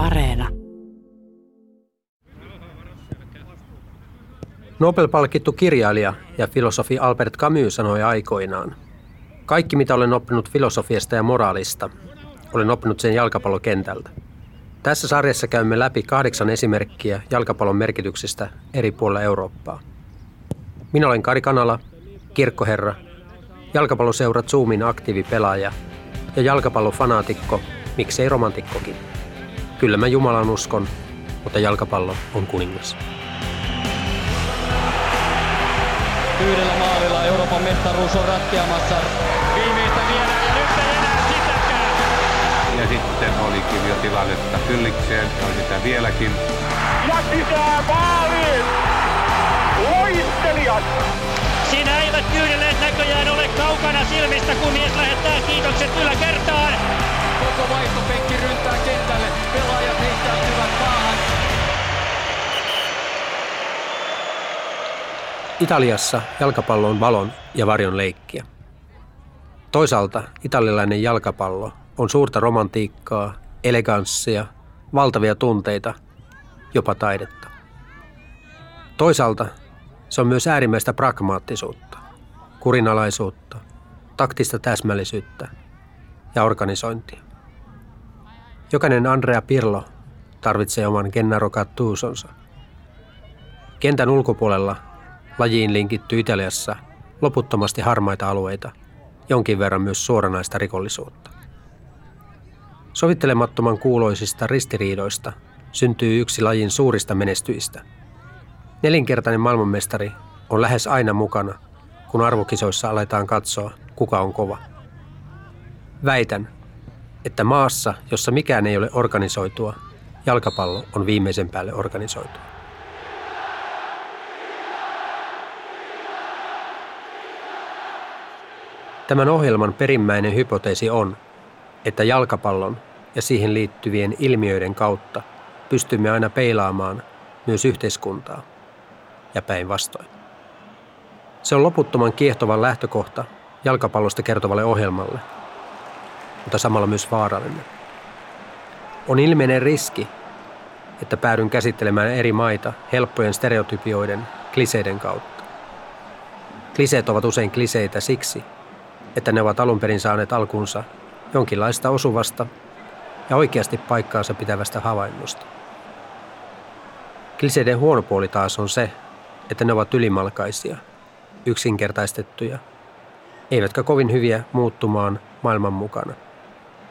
Areena. Nobel-palkittu kirjailija ja filosofi Albert Camus sanoi aikoinaan, kaikki mitä olen oppinut filosofiasta ja moraalista, olen oppinut sen jalkapallokentältä. Tässä sarjassa käymme läpi kahdeksan esimerkkiä jalkapallon merkityksestä eri puolilla Eurooppaa. Minä olen Kari Kanala, kirkkoherra, jalkapalloseurat Zoomin aktiivipelaaja ja jalkapallofanaatikko, miksei romantikkokin. Kyllä mä Jumalan uskon, mutta jalkapallo on kuningas. Yhdellä maalilla Euroopan mestaruus on ratkeamassa. Viimeistä vielä ja nyt ei enää sitäkään. Ja sitten olikin jo tilannetta kyllikseen, ja on sitä vieläkin. Ja sisään maaliin! Loistelijat! Siinä eivät kyydelleet näköjään ole kaukana silmistä, kun mies lähettää kiitokset yläkertaan. Koko vaihtopenkki ryntää kentälle. Pelaajat heittäytyvät maahan. Italiassa jalkapallo on valon ja varjon leikkiä. Toisaalta italialainen jalkapallo on suurta romantiikkaa, eleganssia, valtavia tunteita, jopa taidetta. Toisaalta se on myös äärimmäistä pragmaattisuutta, kurinalaisuutta, taktista täsmällisyyttä ja organisointia. Jokainen Andrea Pirlo tarvitsee oman Gennaro Gattusonsa. Kentän ulkopuolella lajiin linkitty Italiassa loputtomasti harmaita alueita, jonkin verran myös suoranaista rikollisuutta. Sovittelemattoman kuuloisista ristiriidoista syntyy yksi lajin suurista menestyistä. Nelinkertainen maailmanmestari on lähes aina mukana, kun arvokisoissa aletaan katsoa, kuka on kova. Väitän, että maassa, jossa mikään ei ole organisoitua, jalkapallo on viimeisen päälle organisoitua. Tämän ohjelman perimmäinen hypoteesi on, että jalkapallon ja siihen liittyvien ilmiöiden kautta pystymme aina peilaamaan myös yhteiskuntaa ja päinvastoin. Se on loputtoman kiehtovan lähtökohta jalkapallosta kertovalle ohjelmalle, mutta samalla myös vaarallinen. On ilmeinen riski, että päädyn käsittelemään eri maita helppojen stereotypioiden, kliseiden kautta. Kliseet ovat usein kliseitä siksi, että ne ovat alun perin saaneet alkunsa jonkinlaista osuvasta ja oikeasti paikkaansa pitävästä havainnosta. Kliseiden huono puoli taas on se, että ne ovat ylimalkaisia, yksinkertaistettuja, eivätkä kovin hyviä muuttumaan maailman mukana,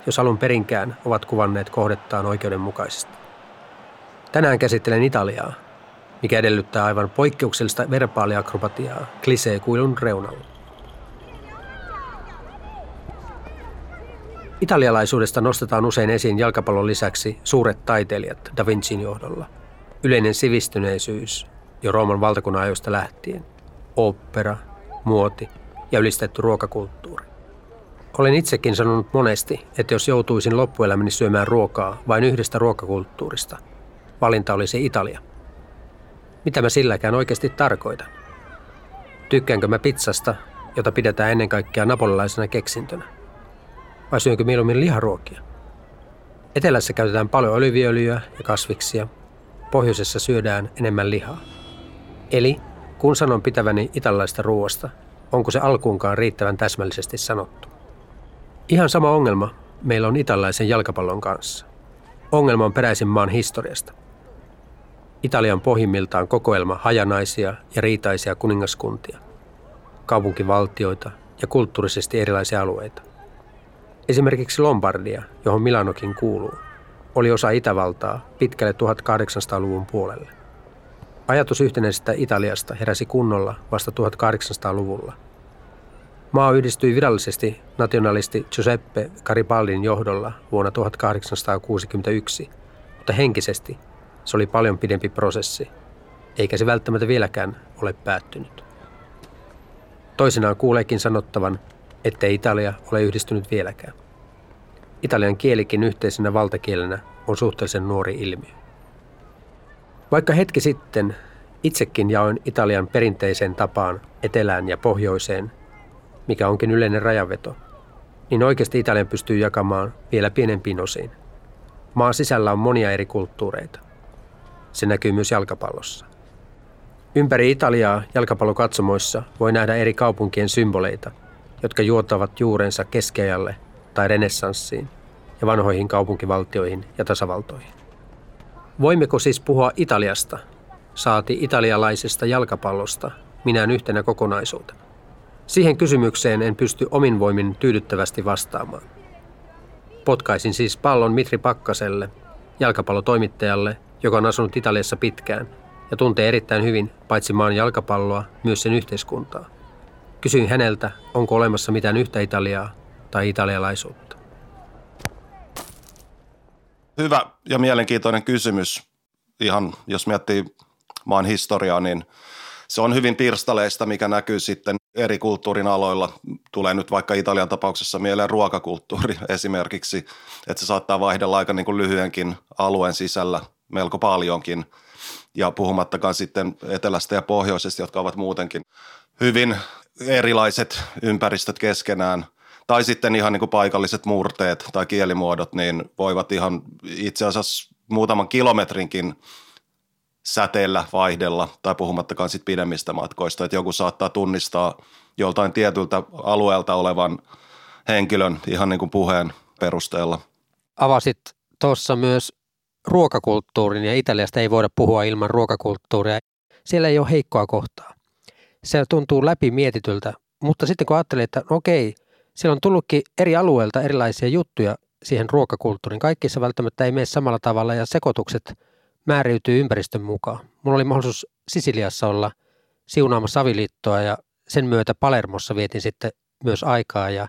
jos alun perinkään ovat kuvanneet kohdettaan oikeudenmukaisesti. Tänään käsittelen Italiaa, mikä edellyttää aivan poikkeuksellista verbaaliakrobatiaa kliseekuilun reunalla. Italialaisuudesta nostetaan usein esiin jalkapallon lisäksi suuret taiteilijat Da Vincin johdolla. Yleinen sivistyneisyys jo Rooman valtakunnan ajoista lähtien. Opera, muoti ja ylistetty ruokakulttuuri. Olen itsekin sanonut monesti, että jos joutuisin loppuelämäni syömään ruokaa vain yhdestä ruokakulttuurista, valinta olisi Italia. Mitä mä silläkään oikeasti tarkoitan? Tykkäänkö mä pizzasta, jota pidetään ennen kaikkea napolilaisena keksintönä? vai syönkö mieluummin liharuokia? Etelässä käytetään paljon oliviöljyä ja kasviksia. Pohjoisessa syödään enemmän lihaa. Eli kun sanon pitäväni italaista ruoasta, onko se alkuunkaan riittävän täsmällisesti sanottu? Ihan sama ongelma meillä on italaisen jalkapallon kanssa. Ongelma on peräisin maan historiasta. Italian pohjimmiltaan kokoelma hajanaisia ja riitaisia kuningaskuntia, kaupunkivaltioita ja kulttuurisesti erilaisia alueita. Esimerkiksi Lombardia, johon Milanokin kuuluu, oli osa Itävaltaa pitkälle 1800-luvun puolelle. Ajatus yhtenäisestä Italiasta heräsi kunnolla vasta 1800-luvulla. Maa yhdistyi virallisesti nationalisti Giuseppe Garibaldin johdolla vuonna 1861, mutta henkisesti se oli paljon pidempi prosessi, eikä se välttämättä vieläkään ole päättynyt. Toisinaan kuuleekin sanottavan, ettei Italia ole yhdistynyt vieläkään. Italian kielikin yhteisenä valtakielenä on suhteellisen nuori ilmiö. Vaikka hetki sitten itsekin jaoin Italian perinteiseen tapaan etelään ja pohjoiseen, mikä onkin yleinen rajanveto, niin oikeasti Italian pystyy jakamaan vielä pienempiin osiin. Maan sisällä on monia eri kulttuureita. Se näkyy myös jalkapallossa. Ympäri Italiaa jalkapallokatsomoissa voi nähdä eri kaupunkien symboleita, jotka juotavat juurensa keskiajalle tai renessanssiin ja vanhoihin kaupunkivaltioihin ja tasavaltoihin. Voimmeko siis puhua Italiasta, saati italialaisesta jalkapallosta, minään yhtenä kokonaisuutena? Siihen kysymykseen en pysty omin voimin tyydyttävästi vastaamaan. Potkaisin siis pallon Mitri Pakkaselle, jalkapallotoimittajalle, joka on asunut Italiassa pitkään ja tuntee erittäin hyvin paitsi maan jalkapalloa, myös sen yhteiskuntaa. Kysyin häneltä, onko olemassa mitään yhtä Italiaa tai italialaisuutta. Hyvä ja mielenkiintoinen kysymys. Ihan jos miettii maan historiaa, niin se on hyvin pirstaleista, mikä näkyy sitten eri kulttuurin aloilla. Tulee nyt vaikka Italian tapauksessa mieleen ruokakulttuuri esimerkiksi, että se saattaa vaihdella aika niin kuin lyhyenkin alueen sisällä melko paljonkin. Ja puhumattakaan sitten etelästä ja pohjoisesta, jotka ovat muutenkin hyvin erilaiset ympäristöt keskenään – tai sitten ihan niin kuin paikalliset murteet tai kielimuodot, niin voivat ihan itse asiassa muutaman kilometrinkin säteellä vaihdella, tai puhumattakaan sitten pidemmistä matkoista, että joku saattaa tunnistaa joltain tietyltä alueelta olevan henkilön ihan niin kuin puheen perusteella. Avasit tuossa myös ruokakulttuurin, ja Italiasta ei voida puhua ilman ruokakulttuuria. Siellä ei ole heikkoa kohtaa. Se tuntuu läpi mietityltä, mutta sitten kun ajattelee, että no okei, siellä on tullutkin eri alueilta erilaisia juttuja siihen ruokakulttuuriin. Kaikissa välttämättä ei mene samalla tavalla ja sekoitukset määräytyy ympäristön mukaan. Mulla oli mahdollisuus Sisiliassa olla siunaamassa aviliittoa ja sen myötä Palermossa vietin sitten myös aikaa ja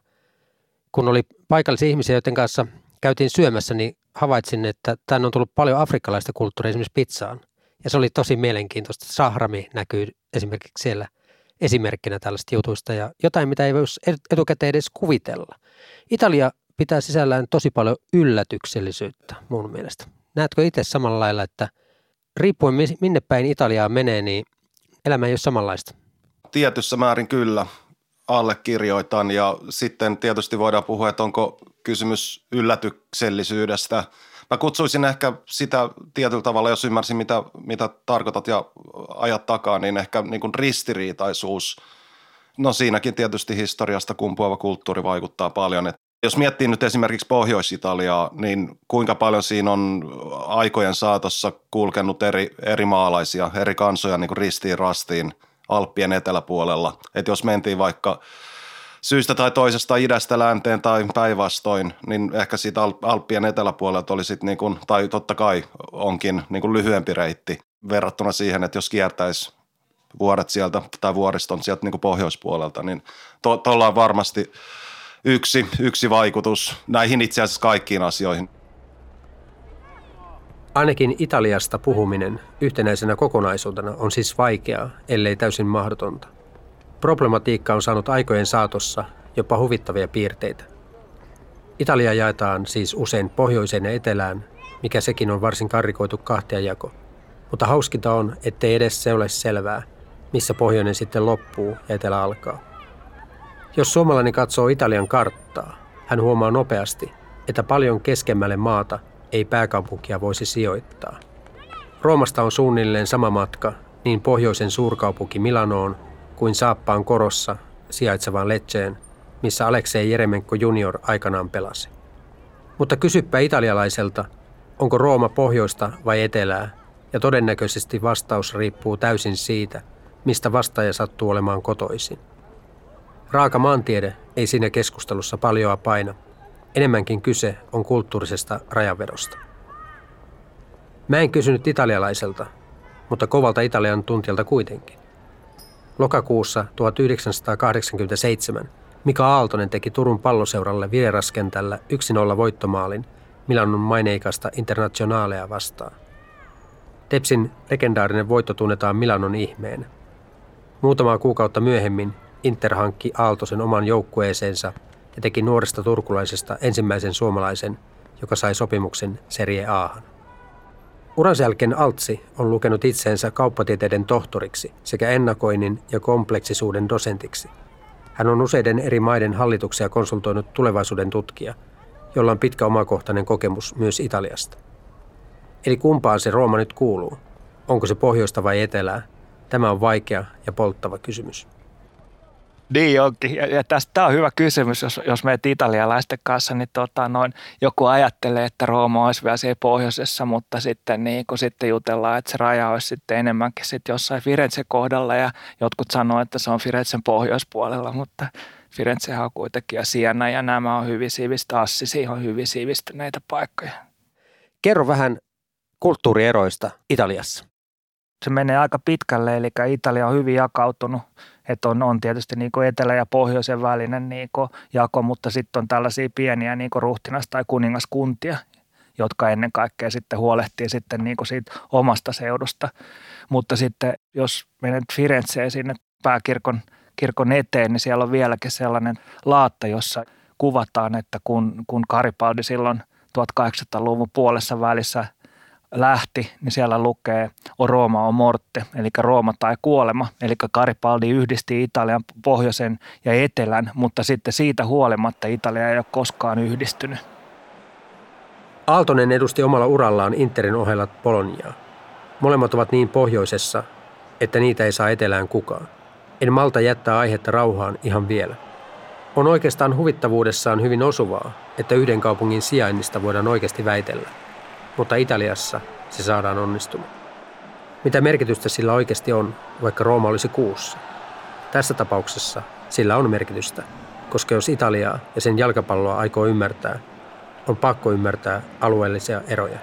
kun oli paikallisia ihmisiä, joiden kanssa käytiin syömässä, niin havaitsin, että tänne on tullut paljon afrikkalaista kulttuuria esimerkiksi pizzaan. Ja se oli tosi mielenkiintoista. Sahrami näkyy esimerkiksi siellä – esimerkkinä tällaista jutuista ja jotain, mitä ei voisi etukäteen edes kuvitella. Italia pitää sisällään tosi paljon yllätyksellisyyttä mun mielestä. Näetkö itse samalla lailla, että riippuen minne päin Italiaa menee, niin elämä ei ole samanlaista? Tietyssä määrin kyllä allekirjoitan ja sitten tietysti voidaan puhua, että onko kysymys yllätyksellisyydestä – Mä kutsuisin ehkä sitä tietyllä tavalla, jos ymmärsin mitä, mitä tarkoitat ja ajat takaa, niin ehkä niin kuin ristiriitaisuus. No siinäkin tietysti historiasta kumpuava kulttuuri vaikuttaa paljon. Et jos miettii nyt esimerkiksi Pohjois-Italiaa, niin kuinka paljon siinä on aikojen saatossa kulkenut eri, eri maalaisia, eri kansoja niin kuin ristiin rastiin Alppien eteläpuolella. että jos mentiin vaikka syystä tai toisesta idästä länteen tai päinvastoin, niin ehkä siitä Alppien eteläpuolelta oli sitten, niin tai totta kai onkin niin kuin lyhyempi reitti verrattuna siihen, että jos kiertäisi vuoret sieltä tai vuoriston sieltä niin kuin pohjoispuolelta, niin tuolla to, on varmasti yksi, yksi vaikutus näihin itse asiassa kaikkiin asioihin. Ainakin Italiasta puhuminen yhtenäisenä kokonaisuutena on siis vaikeaa, ellei täysin mahdotonta. Problematiikka on saanut aikojen saatossa jopa huvittavia piirteitä. Italia jaetaan siis usein pohjoiseen ja etelään, mikä sekin on varsin karrikoitu kahtiajako. Mutta hauskinta on, ettei edes se ole selvää, missä pohjoinen sitten loppuu ja etelä alkaa. Jos suomalainen katsoo Italian karttaa, hän huomaa nopeasti, että paljon keskemmälle maata ei pääkaupunkia voisi sijoittaa. Roomasta on suunnilleen sama matka niin pohjoisen suurkaupunki Milanoon kuin Saappaan korossa sijaitsevaan Leceen, missä Aleksei Jeremenko junior aikanaan pelasi. Mutta kysyppä italialaiselta, onko Rooma pohjoista vai etelää, ja todennäköisesti vastaus riippuu täysin siitä, mistä vastaaja sattuu olemaan kotoisin. Raaka maantiede ei siinä keskustelussa paljoa paina. Enemmänkin kyse on kulttuurisesta rajanvedosta. Mä en kysynyt italialaiselta, mutta kovalta Italian tuntijalta kuitenkin. Lokakuussa 1987 Mika Aaltonen teki Turun palloseuralle vieraskentällä 1-0 voittomaalin Milanon maineikasta internationaalea vastaan. Tepsin legendaarinen voitto tunnetaan Milanon ihmeen. Muutamaa kuukautta myöhemmin Inter hankki Aaltosen oman joukkueeseensa ja teki nuoresta turkulaisesta ensimmäisen suomalaisen, joka sai sopimuksen Serie Ahan. Uransa jälkeen Altsi on lukenut itseensä kauppatieteiden tohtoriksi sekä ennakoinnin ja kompleksisuuden dosentiksi. Hän on useiden eri maiden hallituksia konsultoinut tulevaisuuden tutkija jolla on pitkä omakohtainen kokemus myös Italiasta. Eli kumpaan se Rooma nyt kuuluu? Onko se pohjoista vai etelää? Tämä on vaikea ja polttava kysymys. Niin onkin. Ja, ja tästä tämä on hyvä kysymys, jos, jos meet italialaisten kanssa, niin tota, noin, joku ajattelee, että Rooma olisi vielä siellä pohjoisessa, mutta sitten, niin, kun sitten jutellaan, että se raja olisi sitten enemmänkin sitten jossain Firenze kohdalla ja jotkut sanoo, että se on Firenzen pohjoispuolella, mutta Firenze on kuitenkin ja Siena ja nämä on hyvin sivistä, Assisi on hyvin sivistyneitä paikkoja. Kerro vähän kulttuurieroista Italiassa. Se menee aika pitkälle, eli Italia on hyvin jakautunut että on, on tietysti niin kuin etelä- ja pohjoisen välinen niin kuin jako, mutta sitten on tällaisia pieniä niin kuin ruhtinas- tai kuningaskuntia, jotka ennen kaikkea sitten huolehtii sitten niin kuin siitä omasta seudusta. Mutta sitten jos menet Firenzeen sinne pääkirkon kirkon eteen, niin siellä on vieläkin sellainen laatta, jossa kuvataan, että kun, kun Karipaldi silloin 1800-luvun puolessa välissä – lähti, niin siellä lukee o Roma o morte, eli Rooma tai kuolema. Eli Karipaldi yhdisti Italian pohjoisen ja etelän, mutta sitten siitä huolimatta Italia ei ole koskaan yhdistynyt. Aaltonen edusti omalla urallaan Interin ohella Poloniaa. Molemmat ovat niin pohjoisessa, että niitä ei saa etelään kukaan. En malta jättää aihetta rauhaan ihan vielä. On oikeastaan huvittavuudessaan hyvin osuvaa, että yhden kaupungin sijainnista voidaan oikeasti väitellä – mutta Italiassa se saadaan onnistumaan. Mitä merkitystä sillä oikeasti on, vaikka Rooma olisi kuussa? Tässä tapauksessa sillä on merkitystä, koska jos Italiaa ja sen jalkapalloa aikoo ymmärtää, on pakko ymmärtää alueellisia eroja.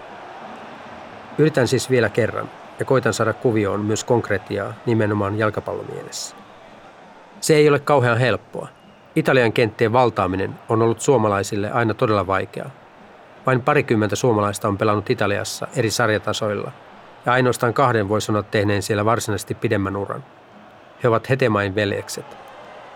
Yritän siis vielä kerran ja koitan saada kuvioon myös konkretiaa nimenomaan jalkapallomielessä. Se ei ole kauhean helppoa. Italian kenttien valtaaminen on ollut suomalaisille aina todella vaikeaa, vain parikymmentä suomalaista on pelannut Italiassa eri sarjatasoilla, ja ainoastaan kahden voi sanoa tehneen siellä varsinaisesti pidemmän uran. He ovat Hetemain veljekset.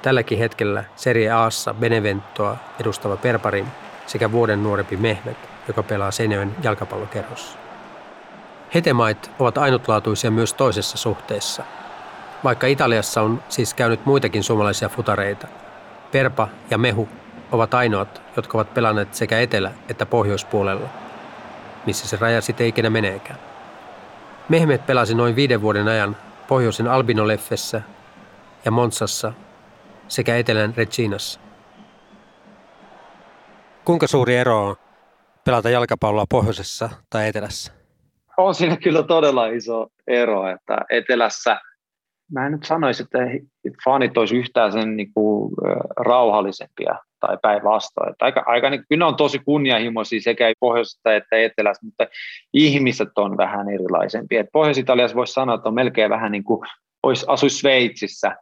Tälläkin hetkellä Serie Aassa Beneventoa edustava Perparim sekä vuoden nuorempi Mehmet, joka pelaa Seinäjoen jalkapallokerrossa. Hetemait ovat ainutlaatuisia myös toisessa suhteessa. Vaikka Italiassa on siis käynyt muitakin suomalaisia futareita, Perpa ja Mehu ovat ainoat, jotka ovat pelanneet sekä etelä- että pohjoispuolella, missä se raja sitten ikinä meneekään. Mehmet pelasi noin viiden vuoden ajan pohjoisen Albinoleffessä ja Monsassa sekä etelän Reginassa. Kuinka suuri ero on pelata jalkapalloa pohjoisessa tai etelässä? On siinä kyllä todella iso ero, että etelässä mä en nyt sanoisi, että fanit olisi yhtään sen niin kuin, rauhallisempia tai päinvastoin. Aika, aika niin, kyllä ne on tosi kunnianhimoisia sekä pohjoisesta että etelässä, mutta ihmiset on vähän erilaisempia. Pohjois-Italiassa voisi sanoa, että on melkein vähän niin kuin olisi asu Sveitsissä,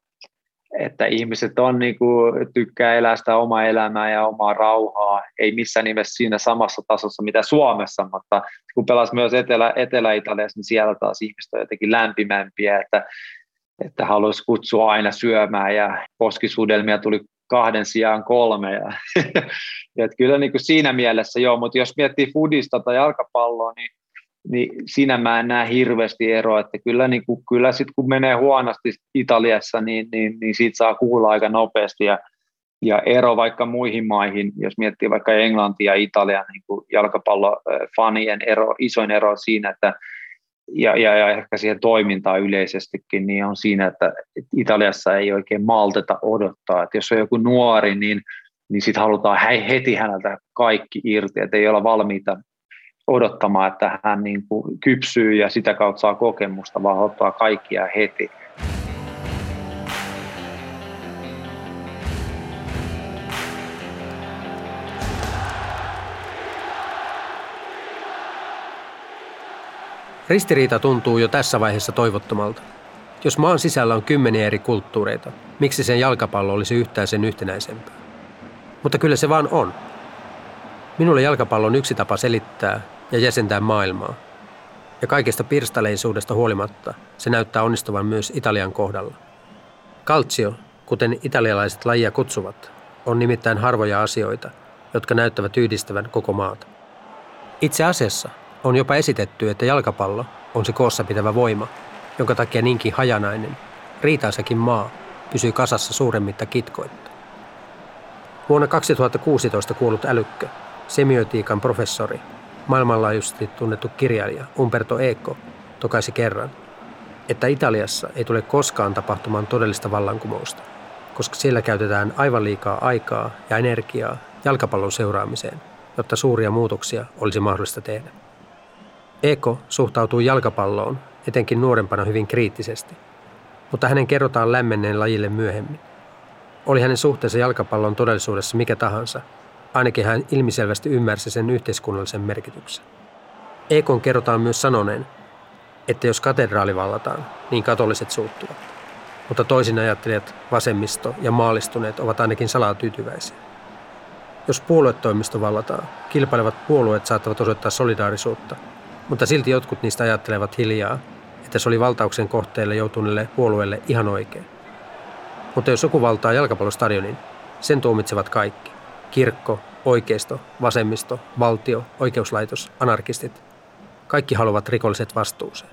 että ihmiset on niin kuin, tykkää elää sitä omaa elämää ja omaa rauhaa, ei missään nimessä siinä samassa tasossa mitä Suomessa, mutta kun pelasi myös Etelä, Etelä-Italiassa, niin siellä taas ihmiset on jotenkin lämpimämpiä, että, että haluaisi kutsua aina syömään ja poskisuudelmia tuli kahden sijaan kolme. Ja, et kyllä niin kuin siinä mielessä joo, mutta jos miettii fudista tai jalkapalloa, niin, niin siinä mä en näe hirveästi eroa, että kyllä, niin kuin, kyllä sit kun menee huonosti Italiassa, niin, niin, niin siitä saa kuulla aika nopeasti ja, ja ero vaikka muihin maihin, jos miettii vaikka Englantia ja Italian niin jalkapallofanien ero, isoin ero siinä, että ja, ja, ja ehkä siihen toimintaan yleisestikin, niin on siinä, että Italiassa ei oikein malteta odottaa. Että jos on joku nuori, niin, niin sitten halutaan heti häneltä kaikki irti, että ei olla valmiita odottamaan, että hän niin kuin kypsyy ja sitä kautta saa kokemusta, vaan ottaa kaikkia heti. Ristiriita tuntuu jo tässä vaiheessa toivottomalta. Jos maan sisällä on kymmeniä eri kulttuureita, miksi sen jalkapallo olisi yhtään sen yhtenäisempää? Mutta kyllä se vaan on. Minulle jalkapallo on yksi tapa selittää ja jäsentää maailmaa. Ja kaikesta pirstaleisuudesta huolimatta se näyttää onnistuvan myös Italian kohdalla. Calcio, kuten italialaiset lajia kutsuvat, on nimittäin harvoja asioita, jotka näyttävät yhdistävän koko maata. Itse asiassa on jopa esitetty, että jalkapallo on se koossa pitävä voima, jonka takia niinkin hajanainen, riitaisakin maa pysyy kasassa suuremmitta kitkoitta. Vuonna 2016 kuollut älykkö semiotiikan professori, maailmanlaajuisesti tunnettu kirjailija Umberto Eco tokaisi kerran, että Italiassa ei tule koskaan tapahtumaan todellista vallankumousta, koska siellä käytetään aivan liikaa aikaa ja energiaa jalkapallon seuraamiseen, jotta suuria muutoksia olisi mahdollista tehdä. Eko suhtautuu jalkapalloon etenkin nuorempana hyvin kriittisesti, mutta hänen kerrotaan lämmenneen lajille myöhemmin. Oli hänen suhteensa jalkapallon todellisuudessa mikä tahansa, ainakin hän ilmiselvästi ymmärsi sen yhteiskunnallisen merkityksen. Ekon kerrotaan myös sanoneen, että jos katedraali vallataan, niin katoliset suuttuvat. Mutta toisin ajattelijat, vasemmisto ja maalistuneet ovat ainakin salaa tyytyväisiä. Jos puoluetoimisto vallataan, kilpailevat puolueet saattavat osoittaa solidaarisuutta, mutta silti jotkut niistä ajattelevat hiljaa, että se oli valtauksen kohteelle joutuneelle puolueelle ihan oikein. Mutta jos joku valtaa jalkapallostadionin, sen tuomitsevat kaikki. Kirkko, oikeisto, vasemmisto, valtio, oikeuslaitos, anarkistit. Kaikki haluavat rikolliset vastuuseen.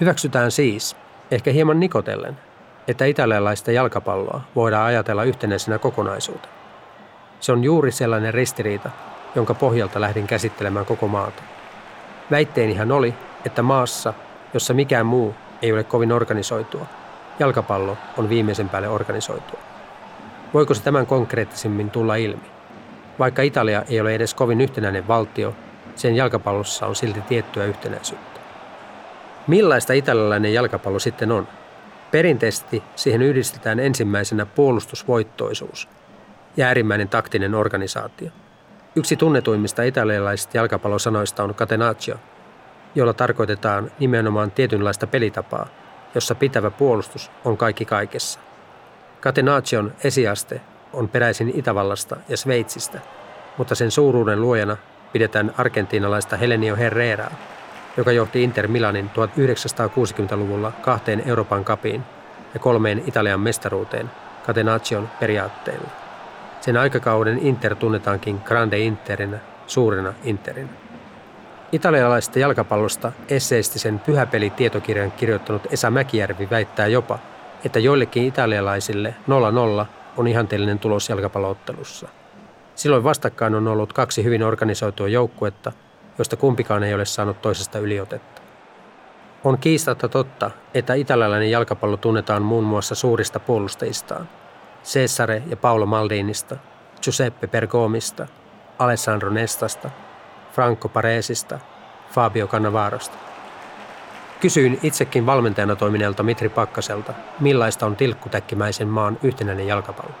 Hyväksytään siis, ehkä hieman nikotellen, että italialaista jalkapalloa voidaan ajatella yhtenäisenä kokonaisuutena. Se on juuri sellainen ristiriita, jonka pohjalta lähdin käsittelemään koko maata. Väitteenihän oli, että maassa, jossa mikään muu ei ole kovin organisoitua, jalkapallo on viimeisen päälle organisoitua. Voiko se tämän konkreettisemmin tulla ilmi? Vaikka Italia ei ole edes kovin yhtenäinen valtio, sen jalkapallossa on silti tiettyä yhtenäisyyttä. Millaista italialainen jalkapallo sitten on? Perinteisesti siihen yhdistetään ensimmäisenä puolustusvoittoisuus ja äärimmäinen taktinen organisaatio. Yksi tunnetuimmista italialaisista jalkapallosanoista on catenaccio, jolla tarkoitetaan nimenomaan tietynlaista pelitapaa, jossa pitävä puolustus on kaikki kaikessa. Catenaccion esiaste on peräisin Itävallasta ja Sveitsistä, mutta sen suuruuden luojana pidetään argentiinalaista Helenio Herreraa, joka johti Inter Milanin 1960-luvulla kahteen Euroopan kapiin ja kolmeen Italian mestaruuteen Catenaccion periaatteilla. Sen aikakauden Inter tunnetaankin Grande Interinä, suurena Interinä. Italialaisesta jalkapallosta esseistisen pyhäpeli-tietokirjan kirjoittanut Esa Mäkijärvi väittää jopa, että joillekin italialaisille 0-0 on ihanteellinen tulos jalkapalloottelussa. Silloin vastakkain on ollut kaksi hyvin organisoitua joukkuetta, josta kumpikaan ei ole saanut toisesta yliotetta. On kiistatta totta, että italialainen jalkapallo tunnetaan muun muassa suurista puolustajistaan. Cesare ja Paolo Maldinista, Giuseppe Bergomista, Alessandro Nestasta, Franco Paresista, Fabio Cannavarosta. Kysyin itsekin valmentajana toimineelta Mitri Pakkaselta, millaista on tilkkutäkkimäisen maan yhtenäinen jalkapallo.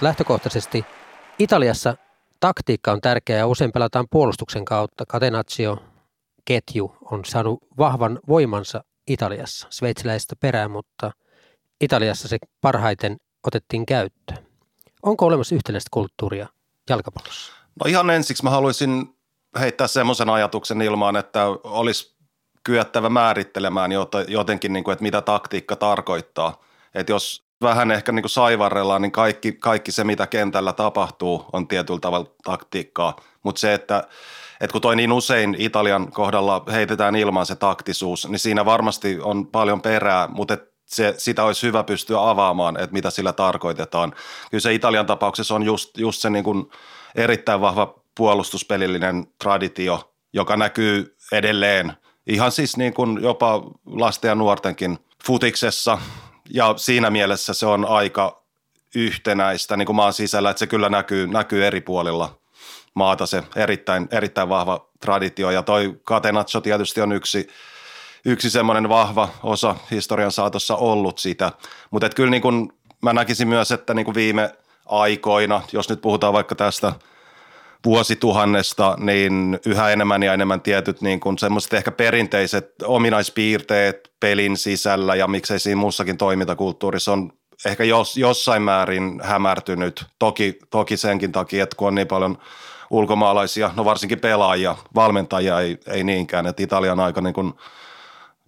Lähtökohtaisesti Italiassa taktiikka on tärkeä ja usein pelataan puolustuksen kautta. Catenaccio ketju on saanut vahvan voimansa Italiassa, sveitsiläistä perää, mutta Italiassa se parhaiten otettiin käyttöön. Onko olemassa yhtenäistä kulttuuria jalkapallossa? No ihan ensiksi mä haluaisin heittää semmoisen ajatuksen ilmaan, että olisi kyettävä määrittelemään jotenkin, niin kuin, että mitä taktiikka tarkoittaa. Että jos vähän ehkä niin kuin saivarrellaan, niin kaikki, kaikki se, mitä kentällä tapahtuu, on tietyllä tavalla taktiikkaa. Mutta se, että, että kun toi niin usein Italian kohdalla heitetään ilman se taktisuus, niin siinä varmasti on paljon perää, mutta se, sitä olisi hyvä pystyä avaamaan, että mitä sillä tarkoitetaan. Kyllä se Italian tapauksessa on just, just se niin kuin erittäin vahva puolustuspelillinen traditio, joka näkyy edelleen ihan siis niin kuin jopa lasten ja nuortenkin futiksessa ja siinä mielessä se on aika yhtenäistä niin kuin maan sisällä, että se kyllä näkyy, näkyy eri puolilla maata se erittäin, erittäin vahva traditio ja toi Catenaccio tietysti on yksi, yksi semmoinen vahva osa historian saatossa ollut sitä, mutta kyllä niin kuin mä näkisin myös, että niin kuin viime aikoina, jos nyt puhutaan vaikka tästä – vuosituhannesta, niin yhä enemmän ja enemmän tietyt niin kuin semmoiset ehkä perinteiset ominaispiirteet pelin sisällä ja miksei siinä muussakin toimintakulttuurissa on ehkä jos, jossain määrin hämärtynyt. Toki, toki senkin takia, että kun on niin paljon ulkomaalaisia, no varsinkin pelaajia, valmentajia ei, ei niinkään, että Italian aika niin kuin –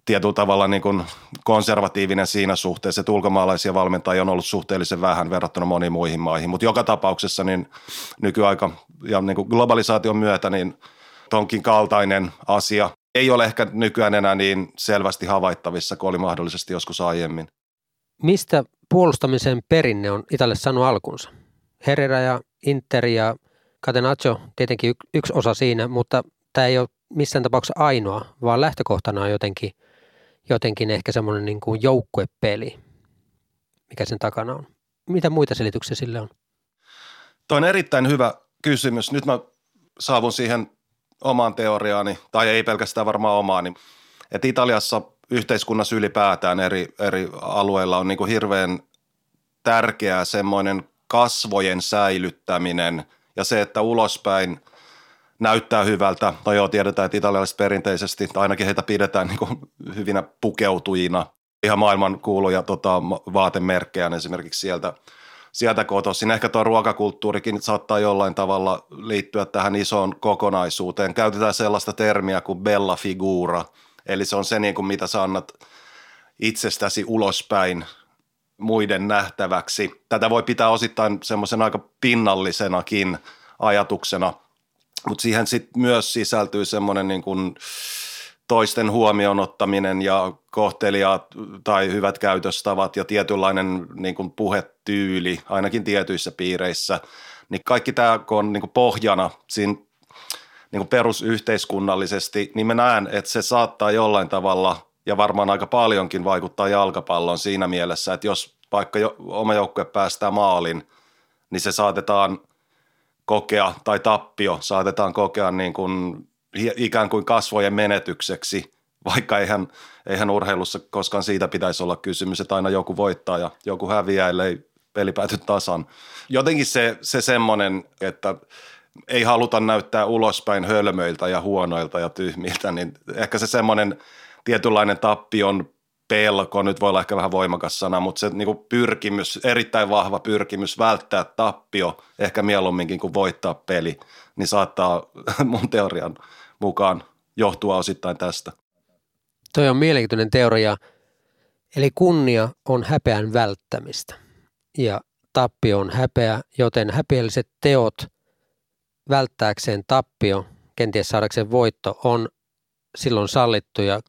tietyllä tavalla niin kuin konservatiivinen siinä suhteessa, että ulkomaalaisia valmentajia on ollut suhteellisen vähän verrattuna moniin muihin maihin, mutta joka tapauksessa niin nykyaika ja niin kuin globalisaation myötä niin tonkin kaltainen asia ei ole ehkä nykyään enää niin selvästi havaittavissa kuin oli mahdollisesti joskus aiemmin. Mistä puolustamisen perinne on Italle saanut alkunsa? Herrera ja Inter ja Catenaccio tietenkin yksi osa siinä, mutta tämä ei ole missään tapauksessa ainoa, vaan lähtökohtana on jotenkin, jotenkin ehkä semmoinen niin kuin joukkuepeli, mikä sen takana on. Mitä muita selityksiä sille on? Tuo on erittäin hyvä kysymys. Nyt mä saavun siihen omaan teoriaani, tai ei pelkästään varmaan omaani, että Italiassa yhteiskunnassa ylipäätään eri, eri alueilla on niin kuin hirveän tärkeää semmoinen kasvojen säilyttäminen ja se, että ulospäin näyttää hyvältä. No joo, tiedetään, että italialaiset perinteisesti, tai ainakin heitä pidetään niin kuin hyvinä pukeutujina. Ihan maailman kuuluja tota, vaatemerkkejä esimerkiksi sieltä, sieltä kotoisin. Ehkä tuo ruokakulttuurikin saattaa jollain tavalla liittyä tähän isoon kokonaisuuteen. Käytetään sellaista termiä kuin bella figura, eli se on se, niin kuin mitä sä annat itsestäsi ulospäin muiden nähtäväksi. Tätä voi pitää osittain semmoisen aika pinnallisenakin ajatuksena, mutta siihen sitten myös sisältyy semmoinen niin kuin toisten huomioon ottaminen ja kohtelijat tai hyvät käytöstavat ja tietynlainen niin kuin puhetyyli, ainakin tietyissä piireissä, niin kaikki tämä, kun on niin kuin pohjana siinä niin kuin perusyhteiskunnallisesti, niin mä näen, että se saattaa jollain tavalla ja varmaan aika paljonkin vaikuttaa jalkapalloon siinä mielessä, että jos vaikka jo, oma joukkue päästää maalin, niin se saatetaan kokea, tai tappio saatetaan kokea niin kuin, ikään kuin kasvojen menetykseksi, vaikka eihän, eihän urheilussa koskaan siitä pitäisi olla kysymys, että aina joku voittaa ja joku häviää, ellei peli pääty tasan. Jotenkin se, se semmoinen, että ei haluta näyttää ulospäin hölmöiltä ja huonoilta ja tyhmiltä, niin ehkä se semmoinen tietynlainen tappion pelko, nyt voi olla ehkä vähän voimakas sana, mutta se niin kuin pyrkimys, erittäin vahva pyrkimys välttää tappio, ehkä mieluumminkin kuin voittaa peli, niin saattaa mun teorian mukaan johtua osittain tästä. Toi on mielenkiintoinen teoria. Eli kunnia on häpeän välttämistä ja tappio on häpeä, joten häpeälliset teot välttääkseen tappio, kenties saadakseen voitto, on silloin sallittuja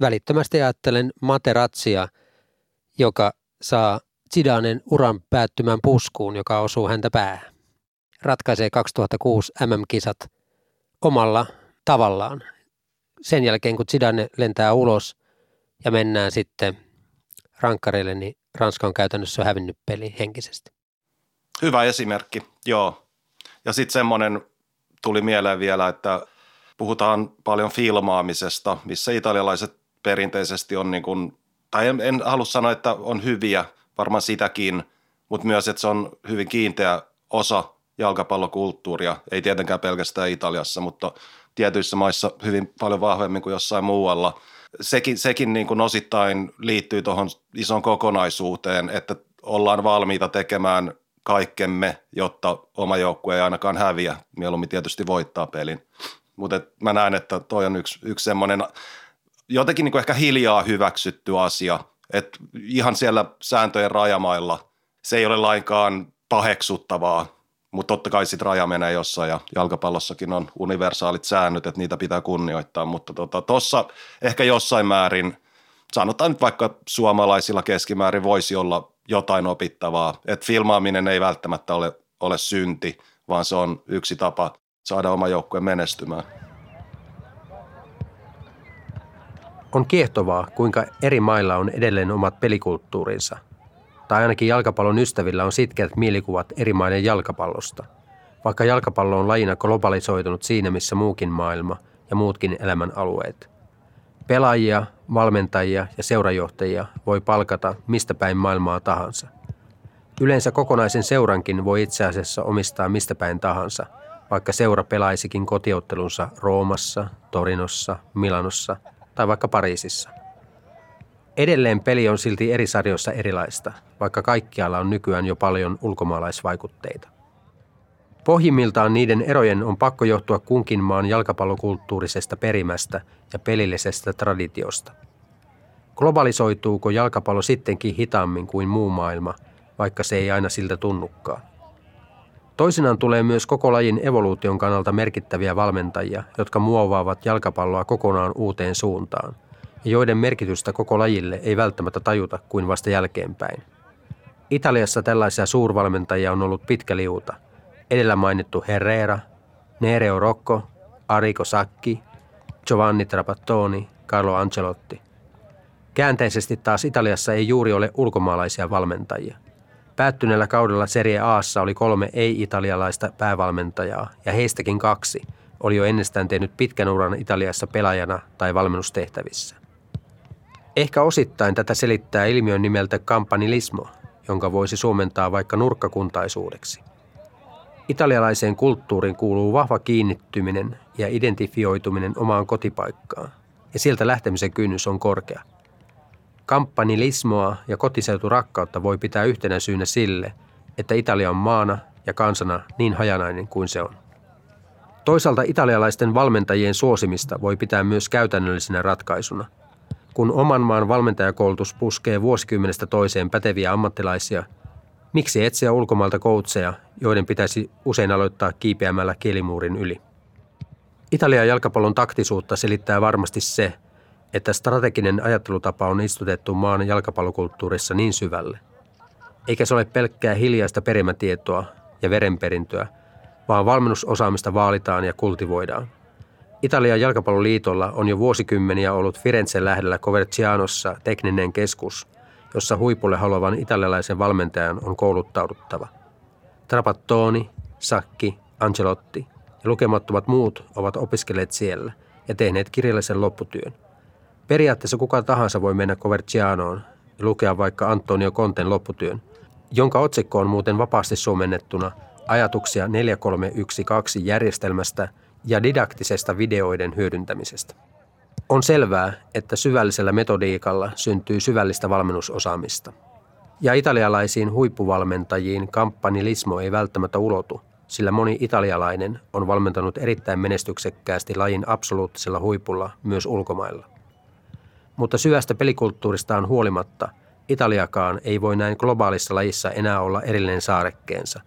välittömästi ajattelen Materatsia, joka saa Zidanen uran päättymään puskuun, joka osuu häntä päähän. Ratkaisee 2006 MM-kisat omalla tavallaan. Sen jälkeen, kun Zidane lentää ulos ja mennään sitten rankkareille, niin Ranska on käytännössä hävinnyt peli henkisesti. Hyvä esimerkki, joo. Ja sitten semmoinen tuli mieleen vielä, että puhutaan paljon filmaamisesta, missä italialaiset perinteisesti on niin kuin, tai en, en halua sanoa, että on hyviä, varmaan sitäkin, mutta myös, että se on hyvin kiinteä osa jalkapallokulttuuria, ei tietenkään pelkästään Italiassa, mutta tietyissä maissa hyvin paljon vahvemmin kuin jossain muualla. Sekin, sekin niin kuin osittain liittyy tuohon ison kokonaisuuteen, että ollaan valmiita tekemään kaikkemme, jotta oma joukkue ei ainakaan häviä, mieluummin tietysti voittaa pelin. Mutta mä näen, että toi on yksi, yksi semmoinen jotenkin niin kuin ehkä hiljaa hyväksytty asia, että ihan siellä sääntöjen rajamailla se ei ole lainkaan paheksuttavaa, mutta totta kai sitten raja menee jossain ja jalkapallossakin on universaalit säännöt, että niitä pitää kunnioittaa, mutta tuossa tota, ehkä jossain määrin, sanotaan nyt vaikka suomalaisilla keskimäärin voisi olla jotain opittavaa, että filmaaminen ei välttämättä ole, ole synti, vaan se on yksi tapa saada oma joukkue menestymään. On kiehtovaa, kuinka eri mailla on edelleen omat pelikulttuurinsa. Tai ainakin jalkapallon ystävillä on sitkeät mielikuvat eri maiden jalkapallosta. Vaikka jalkapallo on lajina globalisoitunut siinä, missä muukin maailma ja muutkin elämän alueet. Pelaajia, valmentajia ja seurajohtajia voi palkata mistä päin maailmaa tahansa. Yleensä kokonaisen seurankin voi itse asiassa omistaa mistä päin tahansa, vaikka seura pelaisikin kotiottelunsa Roomassa, Torinossa, Milanossa – tai vaikka Pariisissa. Edelleen peli on silti eri sarjoissa erilaista, vaikka kaikkialla on nykyään jo paljon ulkomaalaisvaikutteita. Pohjimmiltaan niiden erojen on pakko johtua kunkin maan jalkapallokulttuurisesta perimästä ja pelillisestä traditiosta. Globalisoituuko jalkapallo sittenkin hitaammin kuin muu maailma, vaikka se ei aina siltä tunnukaan? Toisinaan tulee myös koko lajin evoluution kannalta merkittäviä valmentajia, jotka muovaavat jalkapalloa kokonaan uuteen suuntaan, ja joiden merkitystä koko lajille ei välttämättä tajuta kuin vasta jälkeenpäin. Italiassa tällaisia suurvalmentajia on ollut pitkä liuta. Edellä mainittu Herrera, Nereo Rocco, Arrigo Sacchi, Giovanni Trapattoni, Carlo Ancelotti. Käänteisesti taas Italiassa ei juuri ole ulkomaalaisia valmentajia. Päättyneellä kaudella Serie Aassa oli kolme ei-italialaista päävalmentajaa ja heistäkin kaksi oli jo ennestään tehnyt pitkän uran Italiassa pelaajana tai valmennustehtävissä. Ehkä osittain tätä selittää ilmiön nimeltä kampanilismo, jonka voisi suomentaa vaikka nurkkakuntaisuudeksi. Italialaiseen kulttuuriin kuuluu vahva kiinnittyminen ja identifioituminen omaan kotipaikkaan, ja sieltä lähtemisen kynnys on korkea. Kamppanilismoa ja kotiseuturakkautta voi pitää yhtenä syynä sille, että Italia on maana ja kansana niin hajanainen kuin se on. Toisaalta italialaisten valmentajien suosimista voi pitää myös käytännöllisenä ratkaisuna. Kun oman maan valmentajakoulutus puskee vuosikymmenestä toiseen päteviä ammattilaisia – Miksi etsiä ulkomailta koutseja, joiden pitäisi usein aloittaa kiipeämällä kielimuurin yli? Italian jalkapallon taktisuutta selittää varmasti se, että strateginen ajattelutapa on istutettu maan jalkapallokulttuurissa niin syvälle. Eikä se ole pelkkää hiljaista perimätietoa ja verenperintöä, vaan valmennusosaamista vaalitaan ja kultivoidaan. Italian jalkapalloliitolla on jo vuosikymmeniä ollut Firenzen lähdellä Covercianossa tekninen keskus – jossa huipulle haluavan italialaisen valmentajan on kouluttauduttava. Trapattoni, Sakki, Ancelotti ja lukemattomat muut ovat opiskelleet siellä ja tehneet kirjallisen lopputyön. Periaatteessa kuka tahansa voi mennä Covercianoon ja lukea vaikka Antonio Conten lopputyön, jonka otsikko on muuten vapaasti suomennettuna ajatuksia 4312 järjestelmästä ja didaktisesta videoiden hyödyntämisestä. On selvää, että syvällisellä metodiikalla syntyy syvällistä valmennusosaamista. Ja italialaisiin huippuvalmentajiin kamppanilismo ei välttämättä ulotu, sillä moni italialainen on valmentanut erittäin menestyksekkäästi lajin absoluuttisella huipulla myös ulkomailla. Mutta syvästä pelikulttuuristaan huolimatta Italiakaan ei voi näin globaalissa lajissa enää olla erillinen saarekkeensa.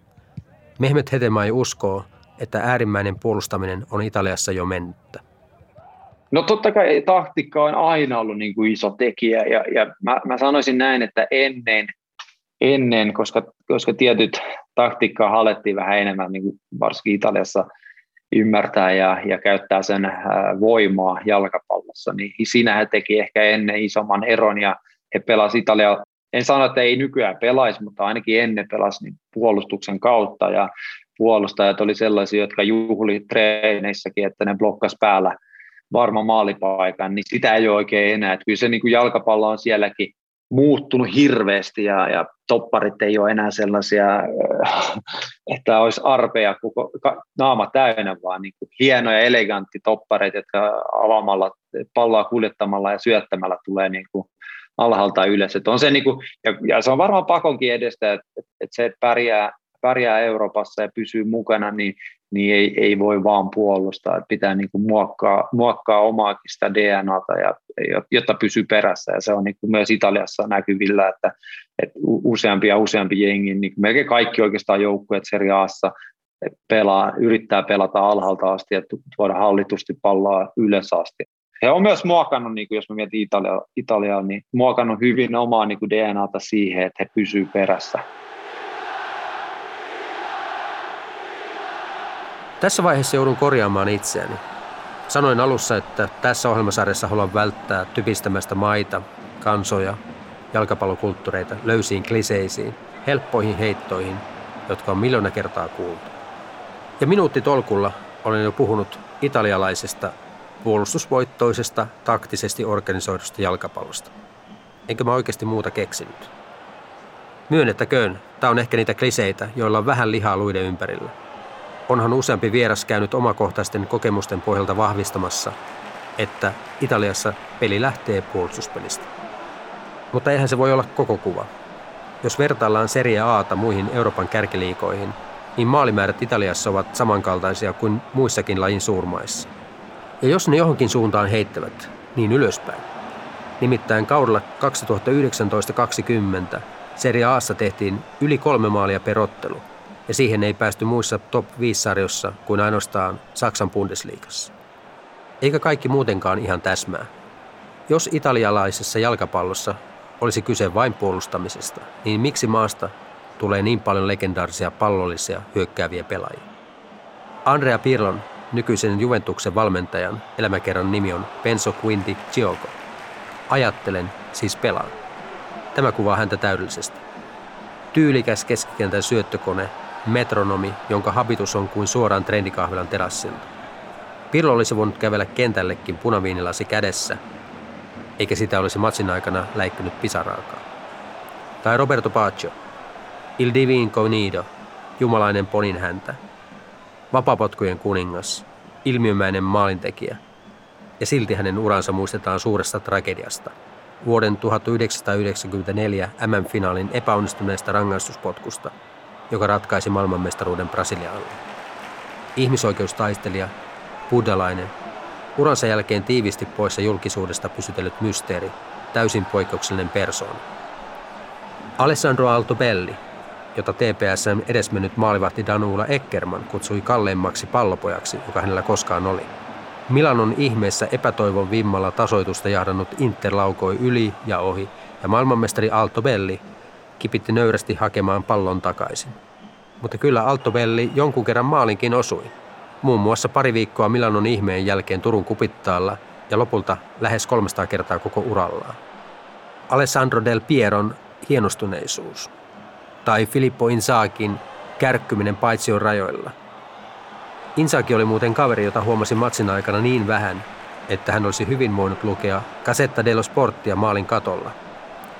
Mehmet Hetemai uskoo, että äärimmäinen puolustaminen on Italiassa jo mennyttä. No totta kai taktiikka on aina ollut niin kuin iso tekijä ja, ja mä, mä sanoisin näin, että ennen, ennen koska, koska tietyt taktiikkaa halettiin vähän enemmän, niin kuin varsinkin Italiassa ymmärtää ja, ja käyttää sen voimaa jalkapallossa, niin siinä he teki ehkä ennen isomman eron ja he pelasivat Italia, en sano, että ei nykyään pelaisi, mutta ainakin ennen pelasi niin puolustuksen kautta ja puolustajat oli sellaisia, jotka juhli treeneissäkin, että ne blokkas päällä – varma maalipaikan, niin sitä ei ole oikein enää. Että kyllä se niin kuin jalkapallo on sielläkin muuttunut hirveästi ja, ja topparit ei ole enää sellaisia, että olisi arpeja koko naama täynnä, vaan niin kuin hienoja, elegantti toppareita, jotka avaamalla, palloa kuljettamalla ja syöttämällä tulee niin kuin alhaalta ylös. Että on se niin kuin, ja, ja, se on varmaan pakonkin edestä, että, että se, että pärjää, pärjää Euroopassa ja pysyy mukana, niin niin ei, ei voi vaan puolustaa, että pitää niin kuin muokkaa, muokkaa omaakin sitä DNAta, ja, jotta pysyy perässä, ja se on niin kuin myös Italiassa näkyvillä, että, että useampi ja useampi jengi, niin melkein kaikki oikeastaan joukkueet Serie Aassa pelaa, yrittää pelata alhaalta asti ja tuoda hallitusti palloa ylös asti. He on myös muokannut, niin kuin jos mä mietin Italia, Italiaa, niin muokannut hyvin omaa niin kuin DNAta siihen, että he pysyvät perässä. Tässä vaiheessa joudun korjaamaan itseäni. Sanoin alussa, että tässä ohjelmasarjassa haluan välttää typistämästä maita, kansoja, jalkapallokulttuureita löysiin kliseisiin, helppoihin heittoihin, jotka on miljoona kertaa kuultu. Ja minuutti tolkulla olen jo puhunut italialaisesta puolustusvoittoisesta, taktisesti organisoidusta jalkapallosta. Enkä mä oikeasti muuta keksinyt. Myönnettäköön, tämä on ehkä niitä kliseitä, joilla on vähän lihaa luiden ympärillä – onhan useampi vieras käynyt omakohtaisten kokemusten pohjalta vahvistamassa, että Italiassa peli lähtee puolustuspelistä. Mutta eihän se voi olla koko kuva. Jos vertaillaan Serie Aata muihin Euroopan kärkiliikoihin, niin maalimäärät Italiassa ovat samankaltaisia kuin muissakin lajin suurmaissa. Ja jos ne johonkin suuntaan heittävät, niin ylöspäin. Nimittäin kaudella 2019-2020 Serie Aassa tehtiin yli kolme maalia per ottelu – ja siihen ei päästy muissa top 5-sarjossa kuin ainoastaan Saksan Bundesliigassa. Eikä kaikki muutenkaan ihan täsmää. Jos italialaisessa jalkapallossa olisi kyse vain puolustamisesta, niin miksi maasta tulee niin paljon legendaarisia pallollisia hyökkääviä pelaajia? Andrea Pirlon, nykyisen Juventuksen valmentajan, elämäkerran nimi on Penso Quinti Gioco. Ajattelen, siis pelaan. Tämä kuvaa häntä täydellisesti. Tyylikäs keskikentän syöttökone, metronomi, jonka habitus on kuin suoraan trendikahvilan terassilta. Pirlo olisi voinut kävellä kentällekin punaviinilasi kädessä, eikä sitä olisi matsin aikana läikkynyt pisaraakaan. Tai Roberto Pacio, Il Divin Cognido, jumalainen ponin häntä, vapapotkujen kuningas, ilmiömäinen maalintekijä, ja silti hänen uransa muistetaan suuresta tragediasta, vuoden 1994 MM-finaalin epäonnistuneesta rangaistuspotkusta, ratkaisi maailmanmestaruuden Brasilialle. Ihmisoikeustaistelija buddhalainen, uransa jälkeen tiivisti poissa julkisuudesta pysytellyt mysteeri, täysin poikkeuksellinen persoona. Alessandro Altobelli, jota TPSn edesmennyt maalivahti Danuula Eckerman kutsui kalleimmaksi pallopojaksi, joka hänellä koskaan oli. Milanon ihmeessä epätoivon vimmalla tasoitusta jahdannut Inter laukoi yli ja ohi, ja maailmanmestari Altobelli kipitti nöyrästi hakemaan pallon takaisin. Mutta kyllä Altobelli jonkun kerran maalinkin osui – muun muassa pari viikkoa Milanon ihmeen jälkeen Turun kupittaalla ja lopulta lähes 300 kertaa koko urallaan. Alessandro del Pieron hienostuneisuus tai Filippo Insaakin kärkkyminen paitsion rajoilla. Insaaki oli muuten kaveri, jota huomasi matsin aikana niin vähän, että hän olisi hyvin voinut lukea Casetta dello Sporttia maalin katolla.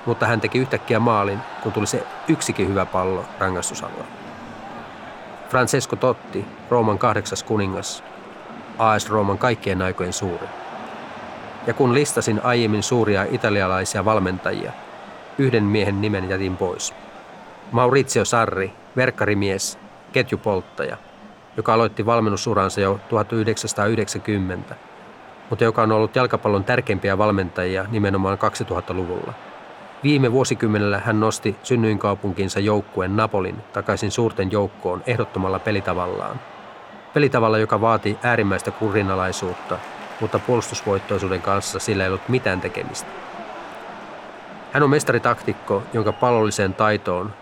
Mutta hän teki yhtäkkiä maalin, kun tuli se yksikin hyvä pallo rangaistusalueella. Francesco Totti, Rooman kahdeksas kuningas, AS Rooman kaikkien aikojen suuri. Ja kun listasin aiemmin suuria italialaisia valmentajia, yhden miehen nimen jätin pois. Maurizio Sarri, verkkarimies, ketjupolttaja, joka aloitti valmennusuransa jo 1990, mutta joka on ollut jalkapallon tärkeimpiä valmentajia nimenomaan 2000-luvulla – Viime vuosikymmenellä hän nosti synnyinkaupunkinsa joukkueen Napolin takaisin suurten joukkoon ehdottomalla pelitavallaan. Pelitavalla, joka vaati äärimmäistä kurinalaisuutta, mutta puolustusvoittoisuuden kanssa sillä ei ollut mitään tekemistä. Hän on mestaritaktikko, jonka pallolliseen taitoon,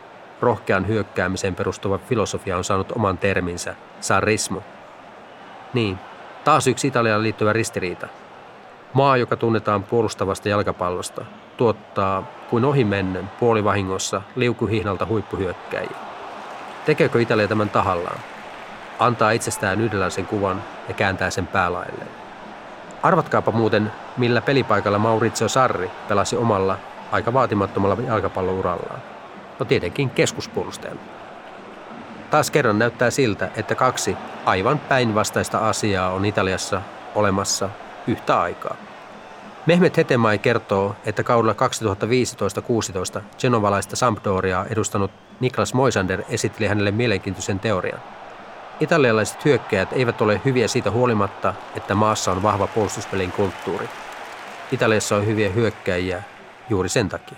rohkean hyökkäämiseen perustuva filosofia on saanut oman terminsä, sarrismo. Niin, taas yksi Italiaan liittyvä ristiriita. Maa, joka tunnetaan puolustavasta jalkapallosta, tuottaa kuin ohimennen puolivahingossa liukuhihnalta huippuhyökkäjiä. Tekeekö Italia tämän tahallaan? Antaa itsestään yhdenlaisen kuvan ja kääntää sen päälailleen. Arvatkaapa muuten, millä pelipaikalla Maurizio Sarri pelasi omalla aika vaatimattomalla jalkapallourallaan. No tietenkin keskuspuolustajana. Taas kerran näyttää siltä, että kaksi aivan päinvastaista asiaa on Italiassa olemassa yhtä aikaa. Mehmet Hetemai kertoo, että kaudella 2015-16 genovalaista Sampdoriaa edustanut Niklas Moisander esitteli hänelle mielenkiintoisen teorian. Italialaiset hyökkäjät eivät ole hyviä siitä huolimatta, että maassa on vahva puolustuspelin kulttuuri. Italiassa on hyviä hyökkäjiä juuri sen takia.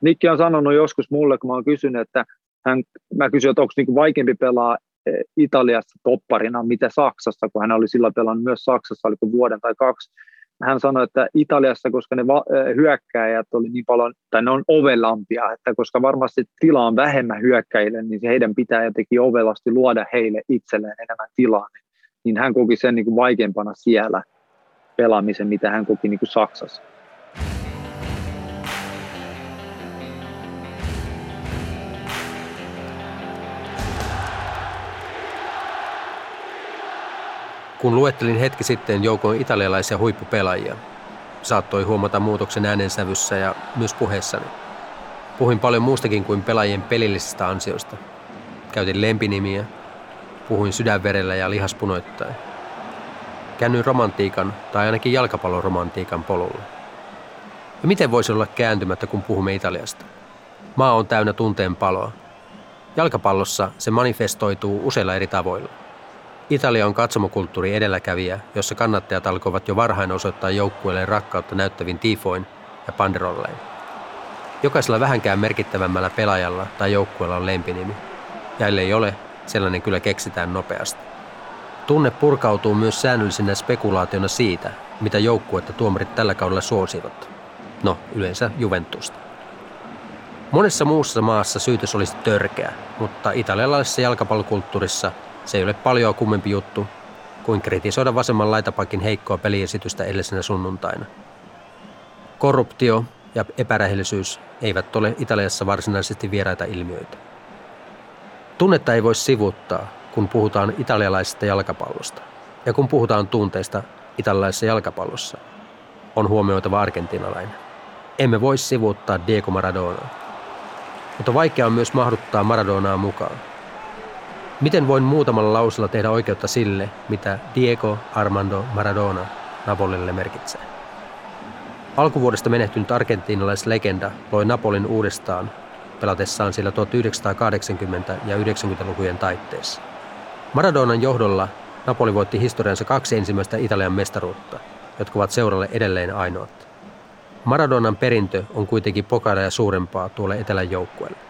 Nikki on sanonut joskus mulle, kun mä oon kysynyt, että hän, mä kysyin, että onko niin vaikeampi pelaa eh, Italiassa topparina, mitä Saksassa, kun hän oli sillä pelannut myös Saksassa, oliko vuoden tai kaksi, hän sanoi, että Italiassa, koska ne va- hyökkäjät oli niin paljon, tai ne on ovelampia, että koska varmasti tila on vähemmän hyökkäjille, niin heidän pitää jotenkin ovelasti luoda heille itselleen enemmän tilaa. Niin hän koki sen niin kuin vaikeampana siellä pelaamisen, mitä hän koki niin kuin Saksassa. Kun luettelin hetki sitten joukon italialaisia huippupelaajia, saattoi huomata muutoksen äänensävyssä ja myös puheessani. Puhuin paljon muustakin kuin pelaajien pelillisistä ansioista. Käytin lempinimiä, puhuin sydänverellä ja lihaspunoittain. Käännyin romantiikan tai ainakin jalkapalloromantiikan polulle. Ja miten voisi olla kääntymättä, kun puhumme Italiasta? Maa on täynnä tunteen paloa. Jalkapallossa se manifestoituu useilla eri tavoilla – Italia on katsomokulttuuri edelläkävijä, jossa kannattajat alkoivat jo varhain osoittaa joukkueelle rakkautta näyttävin tiifoin ja panderollein. Jokaisella vähänkään merkittävämmällä pelaajalla tai joukkueella on lempinimi. Ja ellei ole, sellainen kyllä keksitään nopeasti. Tunne purkautuu myös säännöllisenä spekulaationa siitä, mitä joukkuetta tuomarit tällä kaudella suosivat. No, yleensä Juventusta. Monessa muussa maassa syytös olisi törkeä, mutta italialaisessa jalkapallokulttuurissa se ei ole paljon kummempi juttu kuin kritisoida vasemman laitapakin heikkoa peliesitystä edellisenä sunnuntaina. Korruptio ja epärehellisyys eivät ole Italiassa varsinaisesti vieraita ilmiöitä. Tunnetta ei voi sivuttaa, kun puhutaan italialaisesta jalkapallosta. Ja kun puhutaan tunteista italialaisessa jalkapallossa, on huomioitava argentinalainen. Emme voi sivuuttaa Diego Maradonaa. Mutta vaikea on myös mahduttaa Maradonaa mukaan. Miten voin muutamalla lausella tehdä oikeutta sille, mitä Diego Armando Maradona Napolille merkitsee? Alkuvuodesta menehtynyt argentiinalaislegenda loi Napolin uudestaan pelatessaan sillä 1980- ja 90-lukujen taitteessa. Maradonan johdolla Napoli voitti historiansa kaksi ensimmäistä Italian mestaruutta, jotka ovat seuralle edelleen ainoat. Maradonan perintö on kuitenkin ja suurempaa tuolle etelän joukkueelle.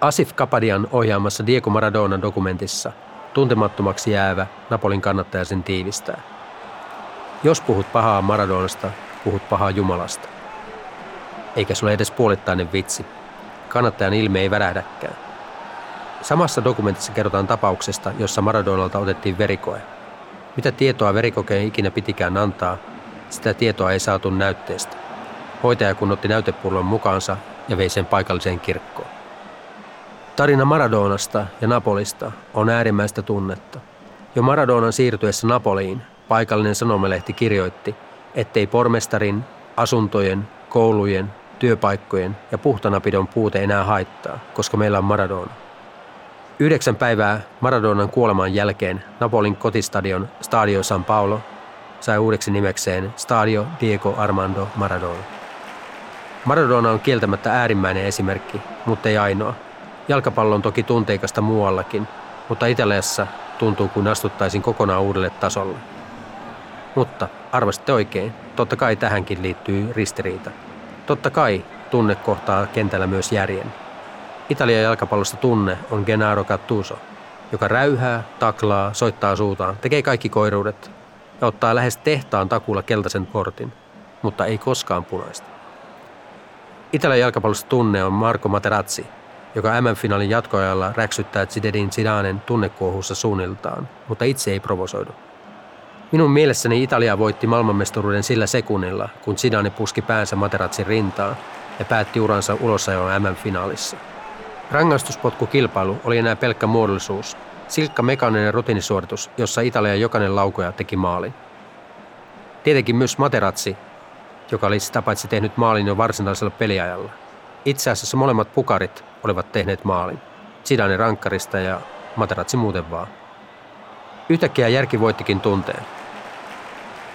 Asif Kapadian ohjaamassa Diego Maradonan dokumentissa tuntemattomaksi jäävä Napolin kannattaja sen tiivistää. Jos puhut pahaa Maradonasta, puhut pahaa Jumalasta. Eikä se edes puolittainen vitsi. Kannattajan ilme ei värähdäkään. Samassa dokumentissa kerrotaan tapauksesta, jossa Maradonalta otettiin verikoe. Mitä tietoa verikokeen ikinä pitikään antaa, sitä tietoa ei saatu näytteestä. Hoitaja kun otti näytepullon mukaansa ja vei sen paikalliseen kirkkoon. Tarina Maradonasta ja Napolista on äärimmäistä tunnetta. Jo Maradonan siirtyessä Napoliin paikallinen sanomalehti kirjoitti, ettei pormestarin, asuntojen, koulujen, työpaikkojen ja puhtanapidon puute enää haittaa, koska meillä on Maradona. Yhdeksän päivää Maradonan kuoleman jälkeen Napolin kotistadion Stadio San Paolo sai uudeksi nimekseen Stadio Diego Armando Maradona. Maradona on kieltämättä äärimmäinen esimerkki, mutta ei ainoa. Jalkapallo on toki tunteikasta muuallakin, mutta Italiassa tuntuu kuin astuttaisiin kokonaan uudelle tasolle. Mutta arvasitte oikein, totta kai tähänkin liittyy ristiriita. Totta kai tunne kohtaa kentällä myös järjen. Italian jalkapallosta tunne on Gennaro Gattuso, joka räyhää, taklaa, soittaa suutaan, tekee kaikki koiruudet ja ottaa lähes tehtaan takulla keltaisen kortin, mutta ei koskaan punaista. Italian jalkapallosta tunne on Marco Materazzi, joka MM-finaalin jatkoajalla räksyttää Zidedin Zidanen tunnekuohussa suunniltaan, mutta itse ei provosoidu. Minun mielessäni Italia voitti maailmanmestaruuden sillä sekunnilla, kun Zidane puski päänsä Materazin rintaan ja päätti uransa ulosajoon MM-finaalissa. Rangaistuspotkukilpailu oli enää pelkkä muodollisuus, silkka mekaaninen rutiinisuoritus, jossa Italian jokainen laukoja teki maalin. Tietenkin myös Materazzi, joka oli sitä paitsi tehnyt maalin jo varsinaisella peliajalla. Itse asiassa molemmat pukarit olivat tehneet maalin. Zidane rankkarista ja Materazzi muuten vaan. Yhtäkkiä järki voittikin tunteen.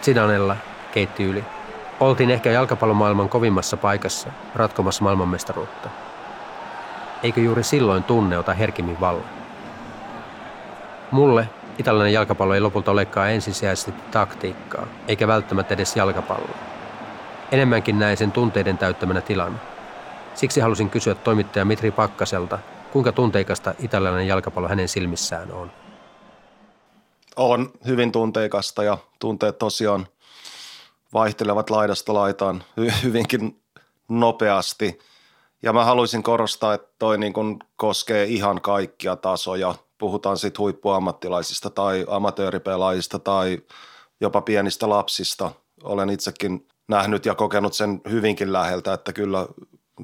Zidanella keitti yli. Oltiin ehkä jalkapallomaailman kovimmassa paikassa ratkomassa maailmanmestaruutta. Eikö juuri silloin tunne ota herkimmin vallan? Mulle italialainen jalkapallo ei lopulta olekaan ensisijaisesti taktiikkaa, eikä välttämättä edes jalkapalloa. Enemmänkin näin sen tunteiden täyttämänä tilana. Siksi halusin kysyä toimittaja Mitri Pakkaselta, kuinka tunteikasta italialainen jalkapallo hänen silmissään on. On hyvin tunteikasta ja tunteet tosiaan vaihtelevat laidasta laitaan hyvinkin nopeasti. Ja mä haluaisin korostaa, että toi niin kuin koskee ihan kaikkia tasoja. Puhutaan sitten huippuammattilaisista tai amatööripelaajista tai jopa pienistä lapsista. Olen itsekin nähnyt ja kokenut sen hyvinkin läheltä, että kyllä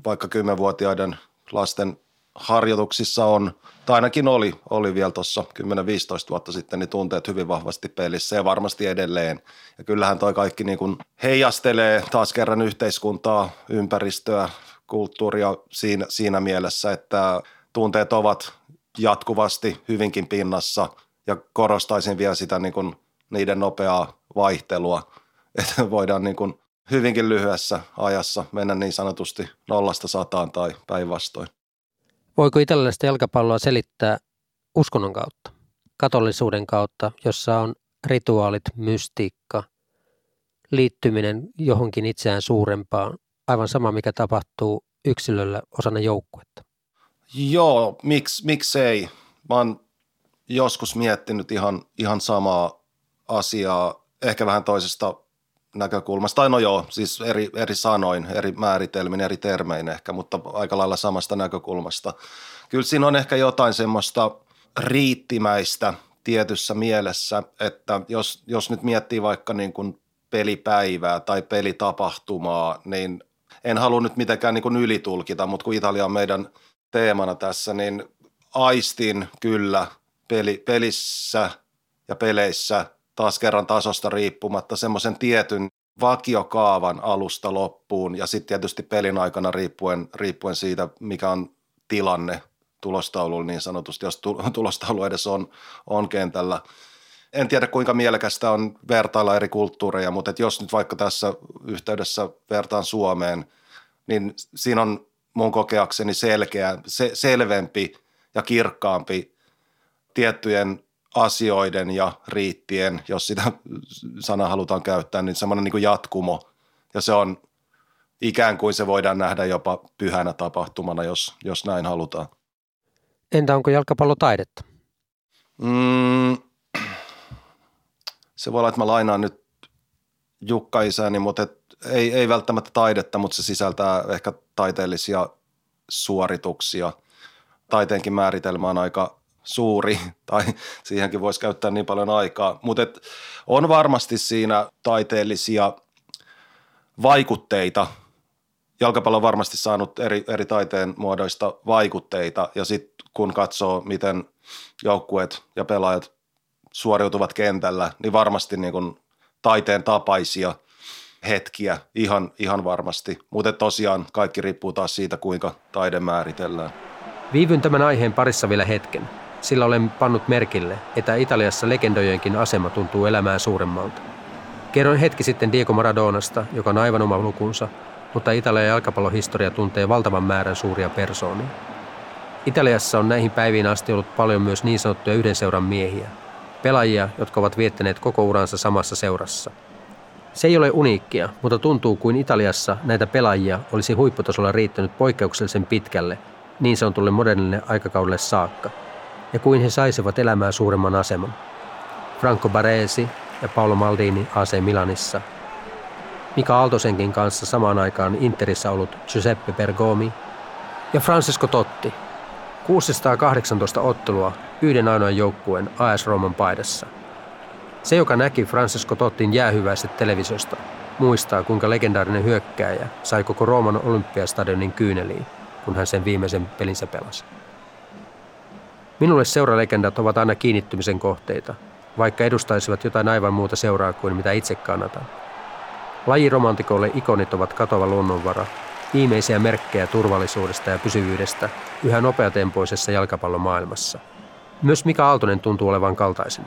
vaikka kymmenvuotiaiden lasten harjoituksissa on, tai ainakin oli, oli vielä tuossa 10-15 vuotta sitten, niin tunteet hyvin vahvasti pelissä ja varmasti edelleen. Ja kyllähän toi kaikki niin kuin heijastelee taas kerran yhteiskuntaa, ympäristöä, kulttuuria siinä, siinä mielessä, että tunteet ovat jatkuvasti hyvinkin pinnassa ja korostaisin vielä sitä niin kuin niiden nopeaa vaihtelua, että voidaan niin kuin hyvinkin lyhyessä ajassa mennä niin sanotusti nollasta sataan tai päinvastoin. Voiko italialaista jalkapalloa selittää uskonnon kautta, katollisuuden kautta, jossa on rituaalit, mystiikka, liittyminen johonkin itseään suurempaan, aivan sama mikä tapahtuu yksilöllä osana joukkuetta? Joo, miksi, miksei? Mä oon joskus miettinyt ihan, ihan samaa asiaa, ehkä vähän toisesta näkökulmasta. Tai no joo, siis eri, eri sanoin, eri määritelmin, eri termein ehkä, mutta aika lailla samasta näkökulmasta. Kyllä siinä on ehkä jotain semmoista riittimäistä tietyssä mielessä, että jos, jos nyt miettii vaikka niin kuin pelipäivää tai pelitapahtumaa, niin en halua nyt mitenkään niin kuin ylitulkita, mutta kun Italia on meidän teemana tässä, niin aistin kyllä peli, pelissä ja peleissä taas kerran tasosta riippumatta semmoisen tietyn vakiokaavan alusta loppuun ja sitten tietysti pelin aikana riippuen, riippuen siitä, mikä on tilanne tulostaululla niin sanotusti, jos tulostaulu edes on, on kentällä. En tiedä kuinka mielekästä on vertailla eri kulttuureja, mutta jos nyt vaikka tässä yhteydessä vertaan Suomeen, niin siinä on mun kokeakseni selkeä, se, selvempi ja kirkkaampi tiettyjen asioiden ja riittien, jos sitä sanaa halutaan käyttää, niin semmoinen niin jatkumo. Ja se on ikään kuin se voidaan nähdä jopa pyhänä tapahtumana, jos, jos näin halutaan. Entä onko jalkapallo taidetta? Mm, se voi olla, että mä lainaan nyt Jukka isäni, mutta et, ei, ei välttämättä taidetta, mutta se sisältää ehkä taiteellisia suorituksia. Taiteenkin määritelmä on aika suuri, tai siihenkin voisi käyttää niin paljon aikaa, mutta on varmasti siinä taiteellisia vaikutteita. Jalkapallo on varmasti saanut eri, eri taiteen muodoista vaikutteita, ja sitten kun katsoo, miten joukkueet ja pelaajat suoriutuvat kentällä, niin varmasti niin kuin taiteen tapaisia hetkiä ihan, ihan varmasti. Mutta tosiaan kaikki riippuu taas siitä, kuinka taide määritellään. Viivyn tämän aiheen parissa vielä hetken, sillä olen pannut merkille, että Italiassa legendojenkin asema tuntuu elämään suuremmalta. Kerroin hetki sitten Diego Maradonasta, joka on aivan oma lukunsa, mutta Italian jalkapallohistoria tuntee valtavan määrän suuria persoonia. Italiassa on näihin päiviin asti ollut paljon myös niin sanottuja yhden seuran miehiä, pelaajia, jotka ovat viettäneet koko uransa samassa seurassa. Se ei ole uniikkia, mutta tuntuu kuin Italiassa näitä pelaajia olisi huipputasolla riittänyt poikkeuksellisen pitkälle niin sanotulle modernille aikakaudelle saakka, ja kuin he saisivat elämään suuremman aseman. Franco Baresi ja Paolo Maldini AC Milanissa, Mika Aaltosenkin kanssa samaan aikaan Interissä ollut Giuseppe Bergomi ja Francesco Totti, 618 ottelua yhden ainoan joukkueen AS Roman paidassa. Se, joka näki Francesco Tottin jäähyväiset televisiosta, muistaa kuinka legendaarinen hyökkääjä sai koko Rooman olympiastadionin kyyneliin, kun hän sen viimeisen pelinsä pelasi. Minulle seuralegendat ovat aina kiinnittymisen kohteita, vaikka edustaisivat jotain aivan muuta seuraa kuin mitä itse kannatan. Lajiromantikoille ikonit ovat katova luonnonvara, viimeisiä merkkejä turvallisuudesta ja pysyvyydestä yhä nopeatempoisessa jalkapallomaailmassa. Myös Mika Aaltonen tuntuu olevan kaltaisen.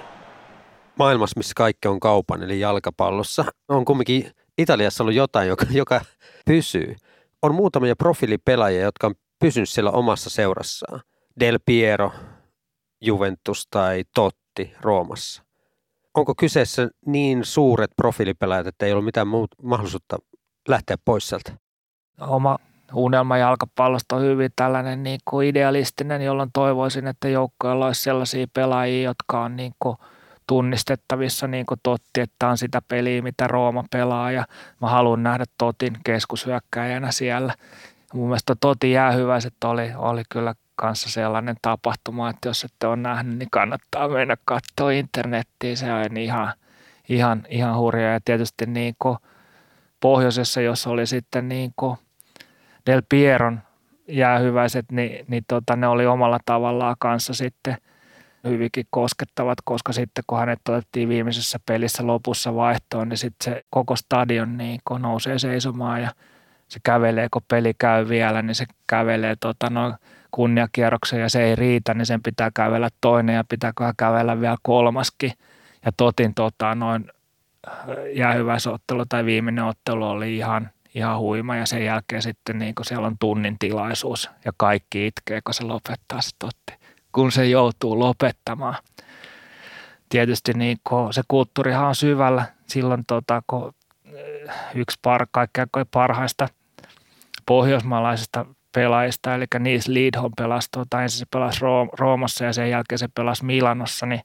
Maailmassa, missä kaikki on kaupan, eli jalkapallossa, on kumminkin Italiassa ollut jotain, joka, joka pysyy. On muutamia profiilipelaajia, jotka on pysynyt siellä omassa seurassaan. Del Piero, Juventus tai Totti Roomassa. Onko kyseessä niin suuret profiilipelaajat, että ei ollut mitään muuta mahdollisuutta lähteä pois sieltä? oma unelma jalkapallosta on hyvin tällainen niin kuin idealistinen, jolloin toivoisin, että joukkoilla olisi sellaisia pelaajia, jotka on niin kuin tunnistettavissa niin kuin Totti, että on sitä peliä, mitä Rooma pelaa ja mä haluan nähdä Totin keskushyökkäjänä siellä. Mun mielestä Totin jäähyväiset oli, oli kyllä kanssa sellainen tapahtuma, että jos ette ole nähnyt, niin kannattaa mennä katsoa internettiin. Se on ihan, ihan, ihan hurjaa ja tietysti niin kuin pohjoisessa, jos oli sitten niin kuin – Del Pieron jäähyväiset, niin, niin tota, ne oli omalla tavallaan kanssa sitten hyvinkin koskettavat, koska sitten kun hänet otettiin viimeisessä pelissä lopussa vaihtoon, niin sitten se koko stadion niin nousee seisomaan ja se kävelee, kun peli käy vielä, niin se kävelee tota, no, kunniakierroksen ja se ei riitä, niin sen pitää kävellä toinen ja pitää kävellä vielä kolmaskin. Ja totin tota, noin jäähyväisottelu tai viimeinen ottelu oli ihan – ihan huima ja sen jälkeen sitten niin kun siellä on tunnin tilaisuus ja kaikki itkee, kun se lopettaa se totti, kun se joutuu lopettamaan. Tietysti niin se kulttuurihan on syvällä silloin, tota, kun eh, yksi par, kaikkein parhaista pohjoismaalaisista pelaajista, eli Niis Lidholm pelasi, tota, ensin se pelasi Roomassa ja sen jälkeen se pelasi Milanossa, niin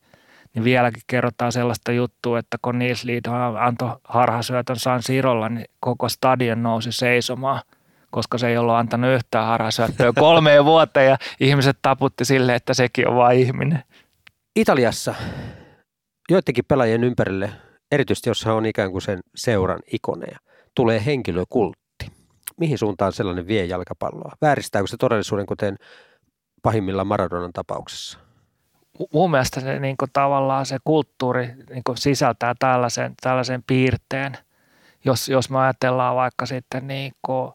niin vieläkin kerrotaan sellaista juttua, että kun Nils Lidholm antoi harhasyötön San Sirolla, niin koko stadion nousi seisomaan, koska se ei ollut antanut yhtään harhasyöttöä kolmeen vuoteen ja ihmiset taputti sille, että sekin on vain ihminen. Italiassa joidenkin pelaajien ympärille, erityisesti jos hän on ikään kuin sen seuran ikoneja, tulee henkilökultti. Mihin suuntaan sellainen vie jalkapalloa? Vääristääkö se todellisuuden, kuten pahimmillaan Maradonan tapauksessa? mun mielestä se niin kuin, tavallaan se kulttuuri niin kuin, sisältää tällaisen, tällaisen piirteen. Jos, jos me ajatellaan vaikka sitten niin kuin,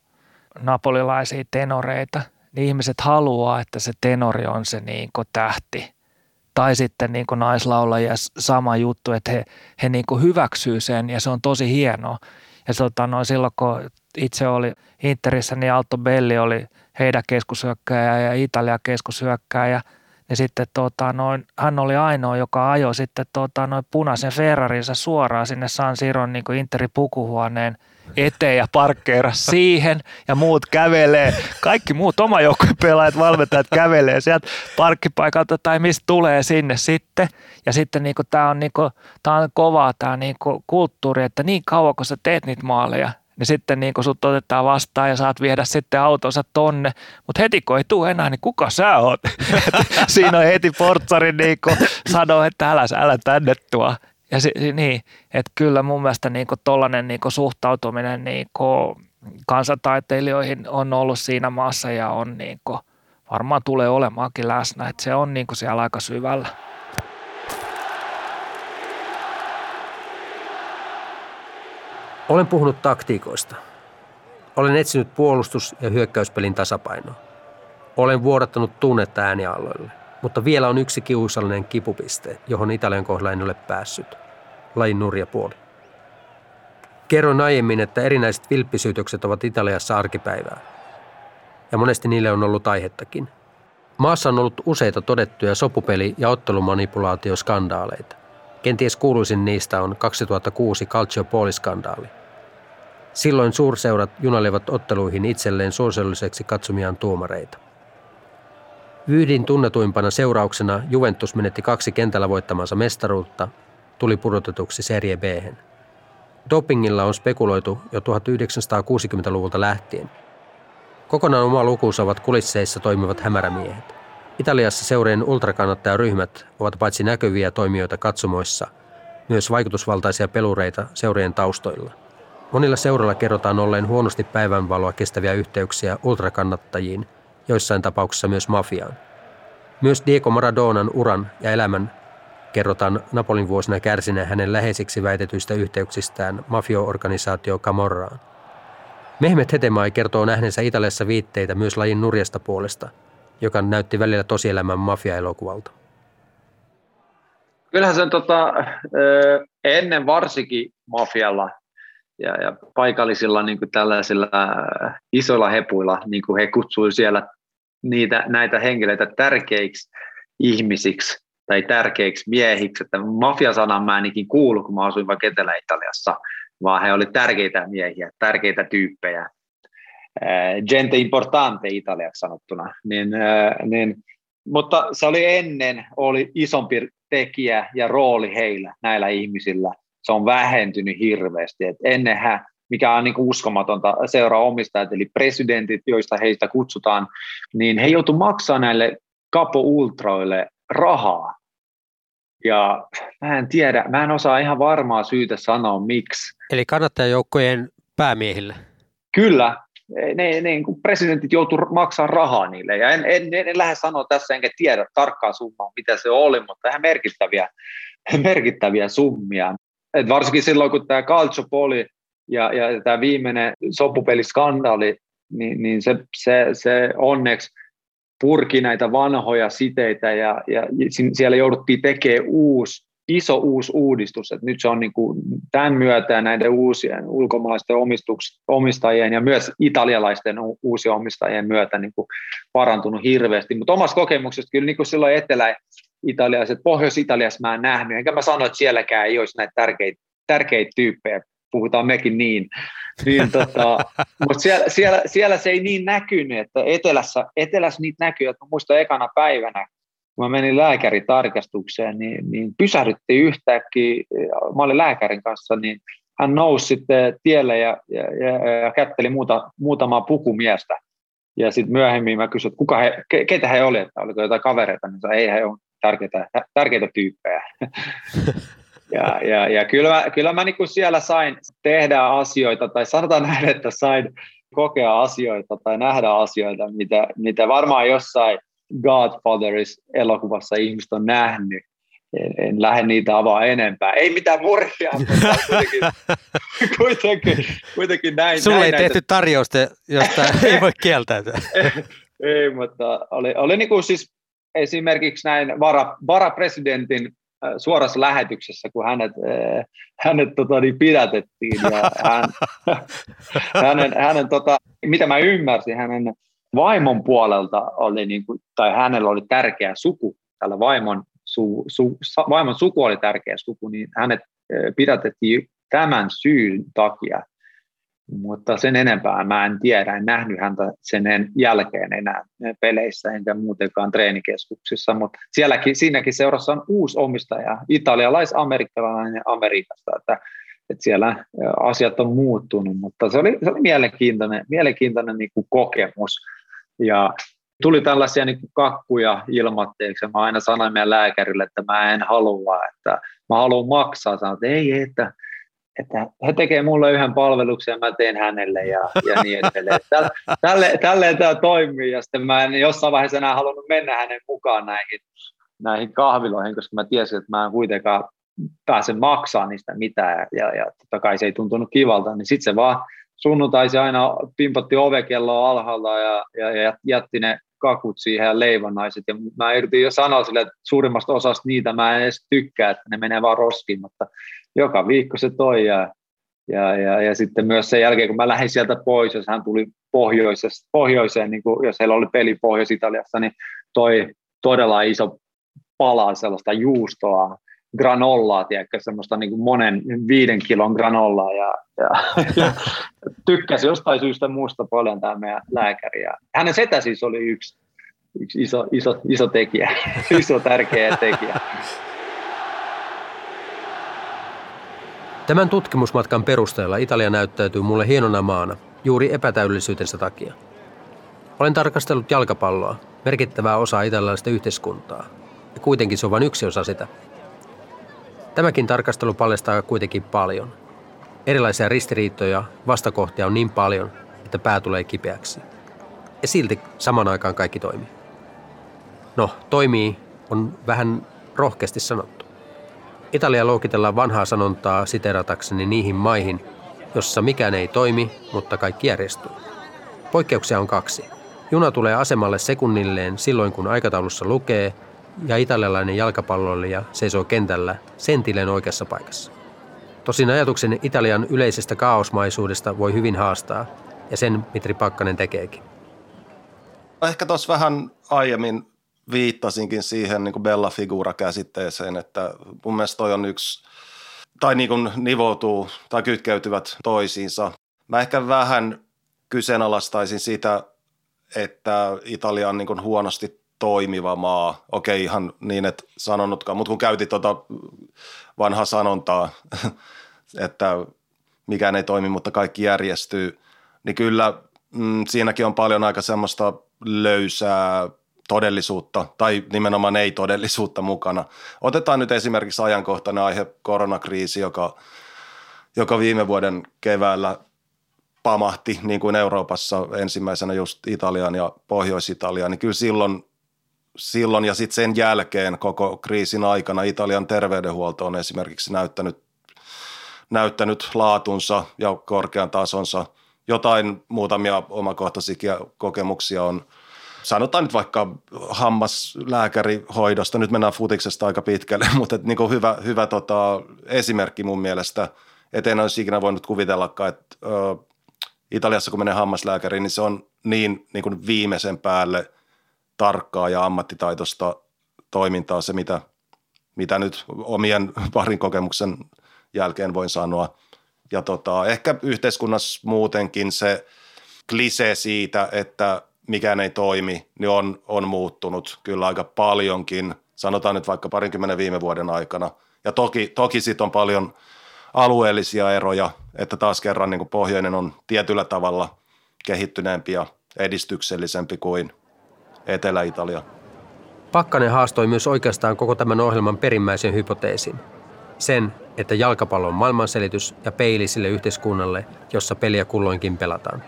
napolilaisia tenoreita, niin ihmiset haluaa, että se tenori on se niin kuin, tähti. Tai sitten niin kuin naislaulajia sama juttu, että he, he niin kuin hyväksyy sen ja se on tosi hienoa. Ja tota, no, silloin kun itse oli Interissä, niin Alto Belli oli heidän keskushyökkäjä ja Italia keskushyökkäjä – ja sitten tota, noin, hän oli ainoa, joka ajoi sitten tota, noin punaisen Ferrarinsa suoraan sinne San Siron niin Interi pukuhuoneen eteen ja parkkeeras siihen ja muut kävelee. Kaikki muut oma pelaajat, valmentajat kävelee sieltä parkkipaikalta tai mistä tulee sinne sitten. Ja sitten niin tämä on, niin kuin, tää on kovaa tämä niin kulttuuri, että niin kauan kun sä teet niitä maaleja, niin sitten niin kun sut otetaan vastaan ja saat viedä sitten autonsa tonne, mutta heti kun ei tule enää, niin kuka sä oot? Siinä on heti portsari niin sanoo, että älä, älä tänne tuo. Ja si, niin, että kyllä mun mielestä niin tollainen niin suhtautuminen niin kansantaiteilijoihin on ollut siinä maassa ja on niin varmaan tulee olemaankin läsnä, että se on niin siellä aika syvällä. Olen puhunut taktiikoista. Olen etsinyt puolustus- ja hyökkäyspelin tasapainoa. Olen vuodattanut tunnetta äänialoille, mutta vielä on yksi kiusallinen kipupiste, johon Italian kohdalla en ole päässyt. Lajin nurja puoli. Kerroin aiemmin, että erinäiset vilppisyytökset ovat Italiassa arkipäivää. Ja monesti niille on ollut aihettakin. Maassa on ollut useita todettuja sopupeli- ja ottelumanipulaatioskandaaleita. Kenties kuuluisin niistä on 2006 Calciopoli-skandaali. Silloin suurseurat junalivat otteluihin itselleen suosiolliseksi katsomiaan tuomareita. Vyydin tunnetuimpana seurauksena Juventus menetti kaksi kentällä voittamansa mestaruutta, tuli pudotetuksi Serie b Dopingilla on spekuloitu jo 1960-luvulta lähtien. Kokonaan oma lukuunsa ovat kulisseissa toimivat hämärämiehet. Italiassa seurien ultrakannattajaryhmät ovat paitsi näkyviä toimijoita katsomoissa, myös vaikutusvaltaisia pelureita seurien taustoilla. Monilla seuroilla kerrotaan olleen huonosti päivänvaloa kestäviä yhteyksiä ultrakannattajiin, joissain tapauksissa myös mafiaan. Myös Diego Maradonan uran ja elämän kerrotaan Napolin vuosina kärsineen hänen läheisiksi väitetyistä yhteyksistään mafioorganisaatio Camorraan. Mehmet Hetemai kertoo nähneensä Italiassa viitteitä myös lajin nurjasta puolesta – joka näytti välillä tosielämän mafia-elokuvalta? Kyllähän sen tota, ennen varsinkin mafialla ja, ja paikallisilla niin kuin tällaisilla isoilla hepuilla, niin kuin he kutsuivat siellä niitä, näitä henkilöitä tärkeiksi ihmisiksi tai tärkeiksi miehiksi. Että mafia-sanan mä ainakin kuulu, kun mä asuin vaikka Etelä-Italiassa, vaan he olivat tärkeitä miehiä, tärkeitä tyyppejä. Eh, gente importante italiaksi sanottuna, niin, eh, niin, mutta se oli ennen, oli isompi tekijä ja rooli heillä, näillä ihmisillä. Se on vähentynyt hirveästi. Et ennenhän, mikä on niin uskomatonta, seuraa omistajat, eli presidentit, joista heistä kutsutaan, niin he joutuivat maksaa näille kapo-ultroille rahaa. Ja mä en tiedä, mä en osaa ihan varmaa syytä sanoa miksi. Eli kannattajajoukkojen päämiehille? Kyllä, ne, ne kun presidentit joutuu maksaa rahaa niille. Ja en, en, en, en lähde sanoa tässä, enkä tiedä tarkkaa summaa, mitä se oli, mutta ihan merkittäviä, merkittäviä summia. Et varsinkin silloin, kun tämä Calciopoli ja, ja tämä viimeinen sopupeliskandaali, niin, niin se, se, se onneksi purki näitä vanhoja siteitä ja, ja siellä jouduttiin tekemään uusi iso uusi uudistus, että nyt se on niin kuin tämän myötä näiden uusien ulkomaalaisten omistajien ja myös italialaisten uusien omistajien myötä niin kuin parantunut hirveästi, mutta omasta kokemuksesta kyllä niin kuin silloin etelä-italialaiset, Pohjois-Italiassa mä en nähnyt, enkä mä sano, että sielläkään ei olisi näitä tärkeitä, tärkeitä tyyppejä, puhutaan mekin niin, niin tota, mutta siellä, siellä, siellä, se ei niin näkynyt, että etelässä, etelässä niitä näkyy, että muistan ekana päivänä, kun mä menin lääkäritarkastukseen, niin, niin pysähdyttiin yhtäkkiä, mä olin lääkärin kanssa, niin hän nousi sitten tielle ja, ja, ja, ja kätteli muuta, muutamaa pukumiestä. Ja sitten myöhemmin mä kysyin, että kuka he, keitä he olivat, että oliko jotain kavereita, niin sanoin, ei he ole tärkeitä, tärkeitä tyyppejä. ja, ja, ja kyllä mä, kyllä mä niin siellä sain tehdä asioita, tai sanotaan näin, että sain kokea asioita tai nähdä asioita, mitä, mitä varmaan jossain Godfatheris-elokuvassa ihmiset on nähnyt. En, en lähde niitä avaa enempää. Ei mitään murhia, mutta kuitenkin, kuitenkin, kuitenkin näin. Sulle näin ei näitä... tehty tarjousta, josta ei voi kieltäytyä. ei, mutta oli, oli niin kuin siis esimerkiksi näin vara, varapresidentin suorassa lähetyksessä, kun hänet, hänet tota, niin pidätettiin. Ja hän, hänen, hänen tota, mitä mä ymmärsin, hänen vaimon puolelta oli, niin kuin, tai hänellä oli tärkeä suku, tällä vaimon, su, su, vaimon suku oli tärkeä suku, niin hänet pidätettiin tämän syyn takia. Mutta sen enempää mä en tiedä, en nähnyt häntä sen jälkeen enää peleissä enkä muutenkaan treenikeskuksissa, mutta sielläkin, siinäkin seurassa on uusi omistaja, italialais-amerikkalainen Amerikasta, että, että siellä asiat on muuttunut, mutta se oli, se oli mielenkiintoinen, mielenkiintoinen niin kuin kokemus ja tuli tällaisia niin kuin kakkuja ilmatteeksi. Mä aina sanoin meidän lääkärille, että mä en halua, että mä haluan maksaa. Sanoin, että ei, että että he tekee mulle yhden palveluksen ja mä teen hänelle ja, ja niin edelleen. Tälle, tälle, tälleen tämä toimii ja sitten mä en jossain vaiheessa enää halunnut mennä hänen mukaan näihin, näihin kahviloihin, koska mä tiesin, että mä en kuitenkaan pääse maksaa niistä mitään ja, ja totta kai se ei tuntunut kivalta, niin sitten se vaan sunnuntaisi aina pimpatti ovekelloa alhaalla ja, ja, ja jätti ne kakut siihen ja leivonnaiset. Ja mä yritin jo sanoa sille, että suurimmasta osasta niitä mä en edes tykkää, että ne menee vaan roskiin, mutta joka viikko se toi ja, ja, ja, ja sitten myös sen jälkeen, kun mä lähdin sieltä pois, jos hän tuli pohjoiseen, niin kuin, jos heillä oli peli Pohjois-Italiassa, niin toi todella iso pala sellaista juustoa, granollaa, tiedätkö, semmoista niin kuin monen viiden kilon granollaa ja, ja, ja tykkäsi jostain syystä muusta paljon tämä meidän lääkäri. Ja hänen setä siis oli yksi, yksi iso, iso, iso tekijä, iso tärkeä tekijä. Tämän tutkimusmatkan perusteella Italia näyttäytyy mulle hienona maana, juuri epätäydellisyytensä takia. Olen tarkastellut jalkapalloa, merkittävää osaa italialaista yhteiskuntaa, ja kuitenkin se on vain yksi osa sitä. Tämäkin tarkastelu paljastaa kuitenkin paljon. Erilaisia ristiriitoja, vastakohtia on niin paljon, että pää tulee kipeäksi. Ja silti saman aikaan kaikki toimii. No, toimii on vähän rohkeasti sanottu. Italia luokitellaan vanhaa sanontaa siteratakseni niihin maihin, jossa mikään ei toimi, mutta kaikki järjestyy. Poikkeuksia on kaksi. Juna tulee asemalle sekunnilleen silloin, kun aikataulussa lukee, ja italialainen jalkapalloilija seisoo kentällä sentilleen oikeassa paikassa. Tosin ajatuksen Italian yleisestä kaosmaisuudesta voi hyvin haastaa, ja sen Mitri Pakkanen tekeekin. Ehkä tuossa vähän aiemmin viittasinkin siihen niin Bella Figura-käsitteeseen, että mun mielestä toi on yksi, tai niin kuin nivoutuu tai kytkeytyvät toisiinsa. Mä ehkä vähän kyseenalaistaisin sitä, että Italia on niin kuin huonosti toimiva maa. Okei, ihan niin, että sanonutkaan, mutta kun käytit tuota vanhaa sanontaa, että mikään ei toimi, mutta kaikki järjestyy, niin kyllä mm, siinäkin on paljon aika semmoista löysää todellisuutta tai nimenomaan ei-todellisuutta mukana. Otetaan nyt esimerkiksi ajankohtainen aihe koronakriisi, joka, joka viime vuoden keväällä pamahti niin kuin Euroopassa ensimmäisenä just Italian ja Pohjois-Italiaan, niin kyllä silloin, silloin ja sitten sen jälkeen koko kriisin aikana Italian terveydenhuolto on esimerkiksi näyttänyt, näyttänyt laatunsa ja korkean tasonsa. Jotain muutamia omakohtaisia kokemuksia on – sanotaan nyt vaikka hammaslääkärihoidosta, nyt mennään futiksesta aika pitkälle, mutta et niin hyvä, hyvä tota, esimerkki mun mielestä, että en olisi ikinä voinut kuvitellakaan, että ö, Italiassa kun menee hammaslääkäriin, niin se on niin, niin kuin viimeisen päälle tarkkaa ja ammattitaitoista toimintaa se, mitä, mitä nyt omien parin kokemuksen jälkeen voin sanoa. Ja tota, ehkä yhteiskunnassa muutenkin se klisee siitä, että mikään ei toimi, niin on, on muuttunut kyllä aika paljonkin, sanotaan nyt vaikka parinkymmenen viime vuoden aikana. Ja toki, toki siitä on paljon alueellisia eroja, että taas kerran niin kuin pohjoinen on tietyllä tavalla kehittyneempi ja edistyksellisempi kuin Etelä-Italia. Pakkanen haastoi myös oikeastaan koko tämän ohjelman perimmäisen hypoteesin. Sen, että jalkapallo on maailmanselitys ja peili sille yhteiskunnalle, jossa peliä kulloinkin pelataan.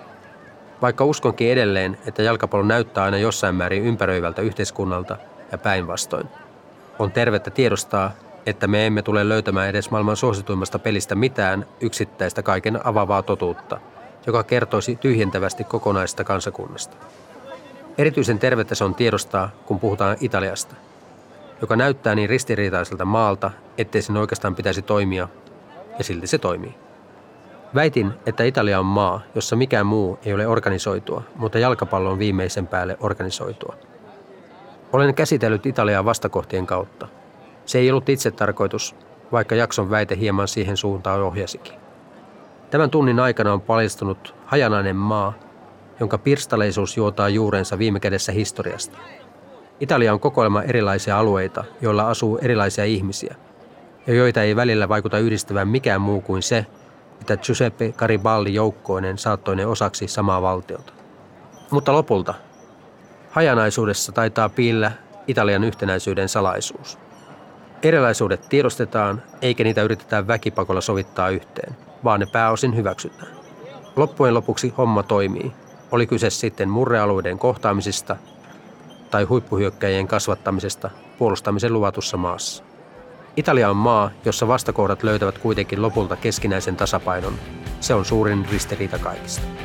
Vaikka uskonkin edelleen, että jalkapallo näyttää aina jossain määrin ympäröivältä yhteiskunnalta ja päinvastoin. On tervettä tiedostaa, että me emme tule löytämään edes maailman suosituimmasta pelistä mitään yksittäistä kaiken avavaa totuutta, joka kertoisi tyhjentävästi kokonaista kansakunnasta. Erityisen tervettä se on tiedostaa, kun puhutaan Italiasta, joka näyttää niin ristiriitaiselta maalta, ettei sen oikeastaan pitäisi toimia, ja silti se toimii. Väitin, että Italia on maa, jossa mikään muu ei ole organisoitua, mutta jalkapallo on viimeisen päälle organisoitua. Olen käsitellyt Italiaa vastakohtien kautta. Se ei ollut itse tarkoitus, vaikka jakson väite hieman siihen suuntaan ohjasikin. Tämän tunnin aikana on paljastunut hajanainen maa, jonka pirstaleisuus juotaa juurensa viime kädessä historiasta. Italia on kokoelma erilaisia alueita, joilla asuu erilaisia ihmisiä, ja joita ei välillä vaikuta yhdistävän mikään muu kuin se, että Giuseppe Garibaldi joukkoinen saattoi ne osaksi samaa valtiota. Mutta lopulta hajanaisuudessa taitaa piillä Italian yhtenäisyyden salaisuus. Erilaisuudet tiedostetaan, eikä niitä yritetä väkipakolla sovittaa yhteen, vaan ne pääosin hyväksytään. Loppujen lopuksi homma toimii, oli kyse sitten murrealueiden kohtaamisista tai huippuhyökkäjien kasvattamisesta puolustamisen luvatussa maassa. Italia on maa, jossa vastakohdat löytävät kuitenkin lopulta keskinäisen tasapainon. Se on suurin ristiriita kaikista.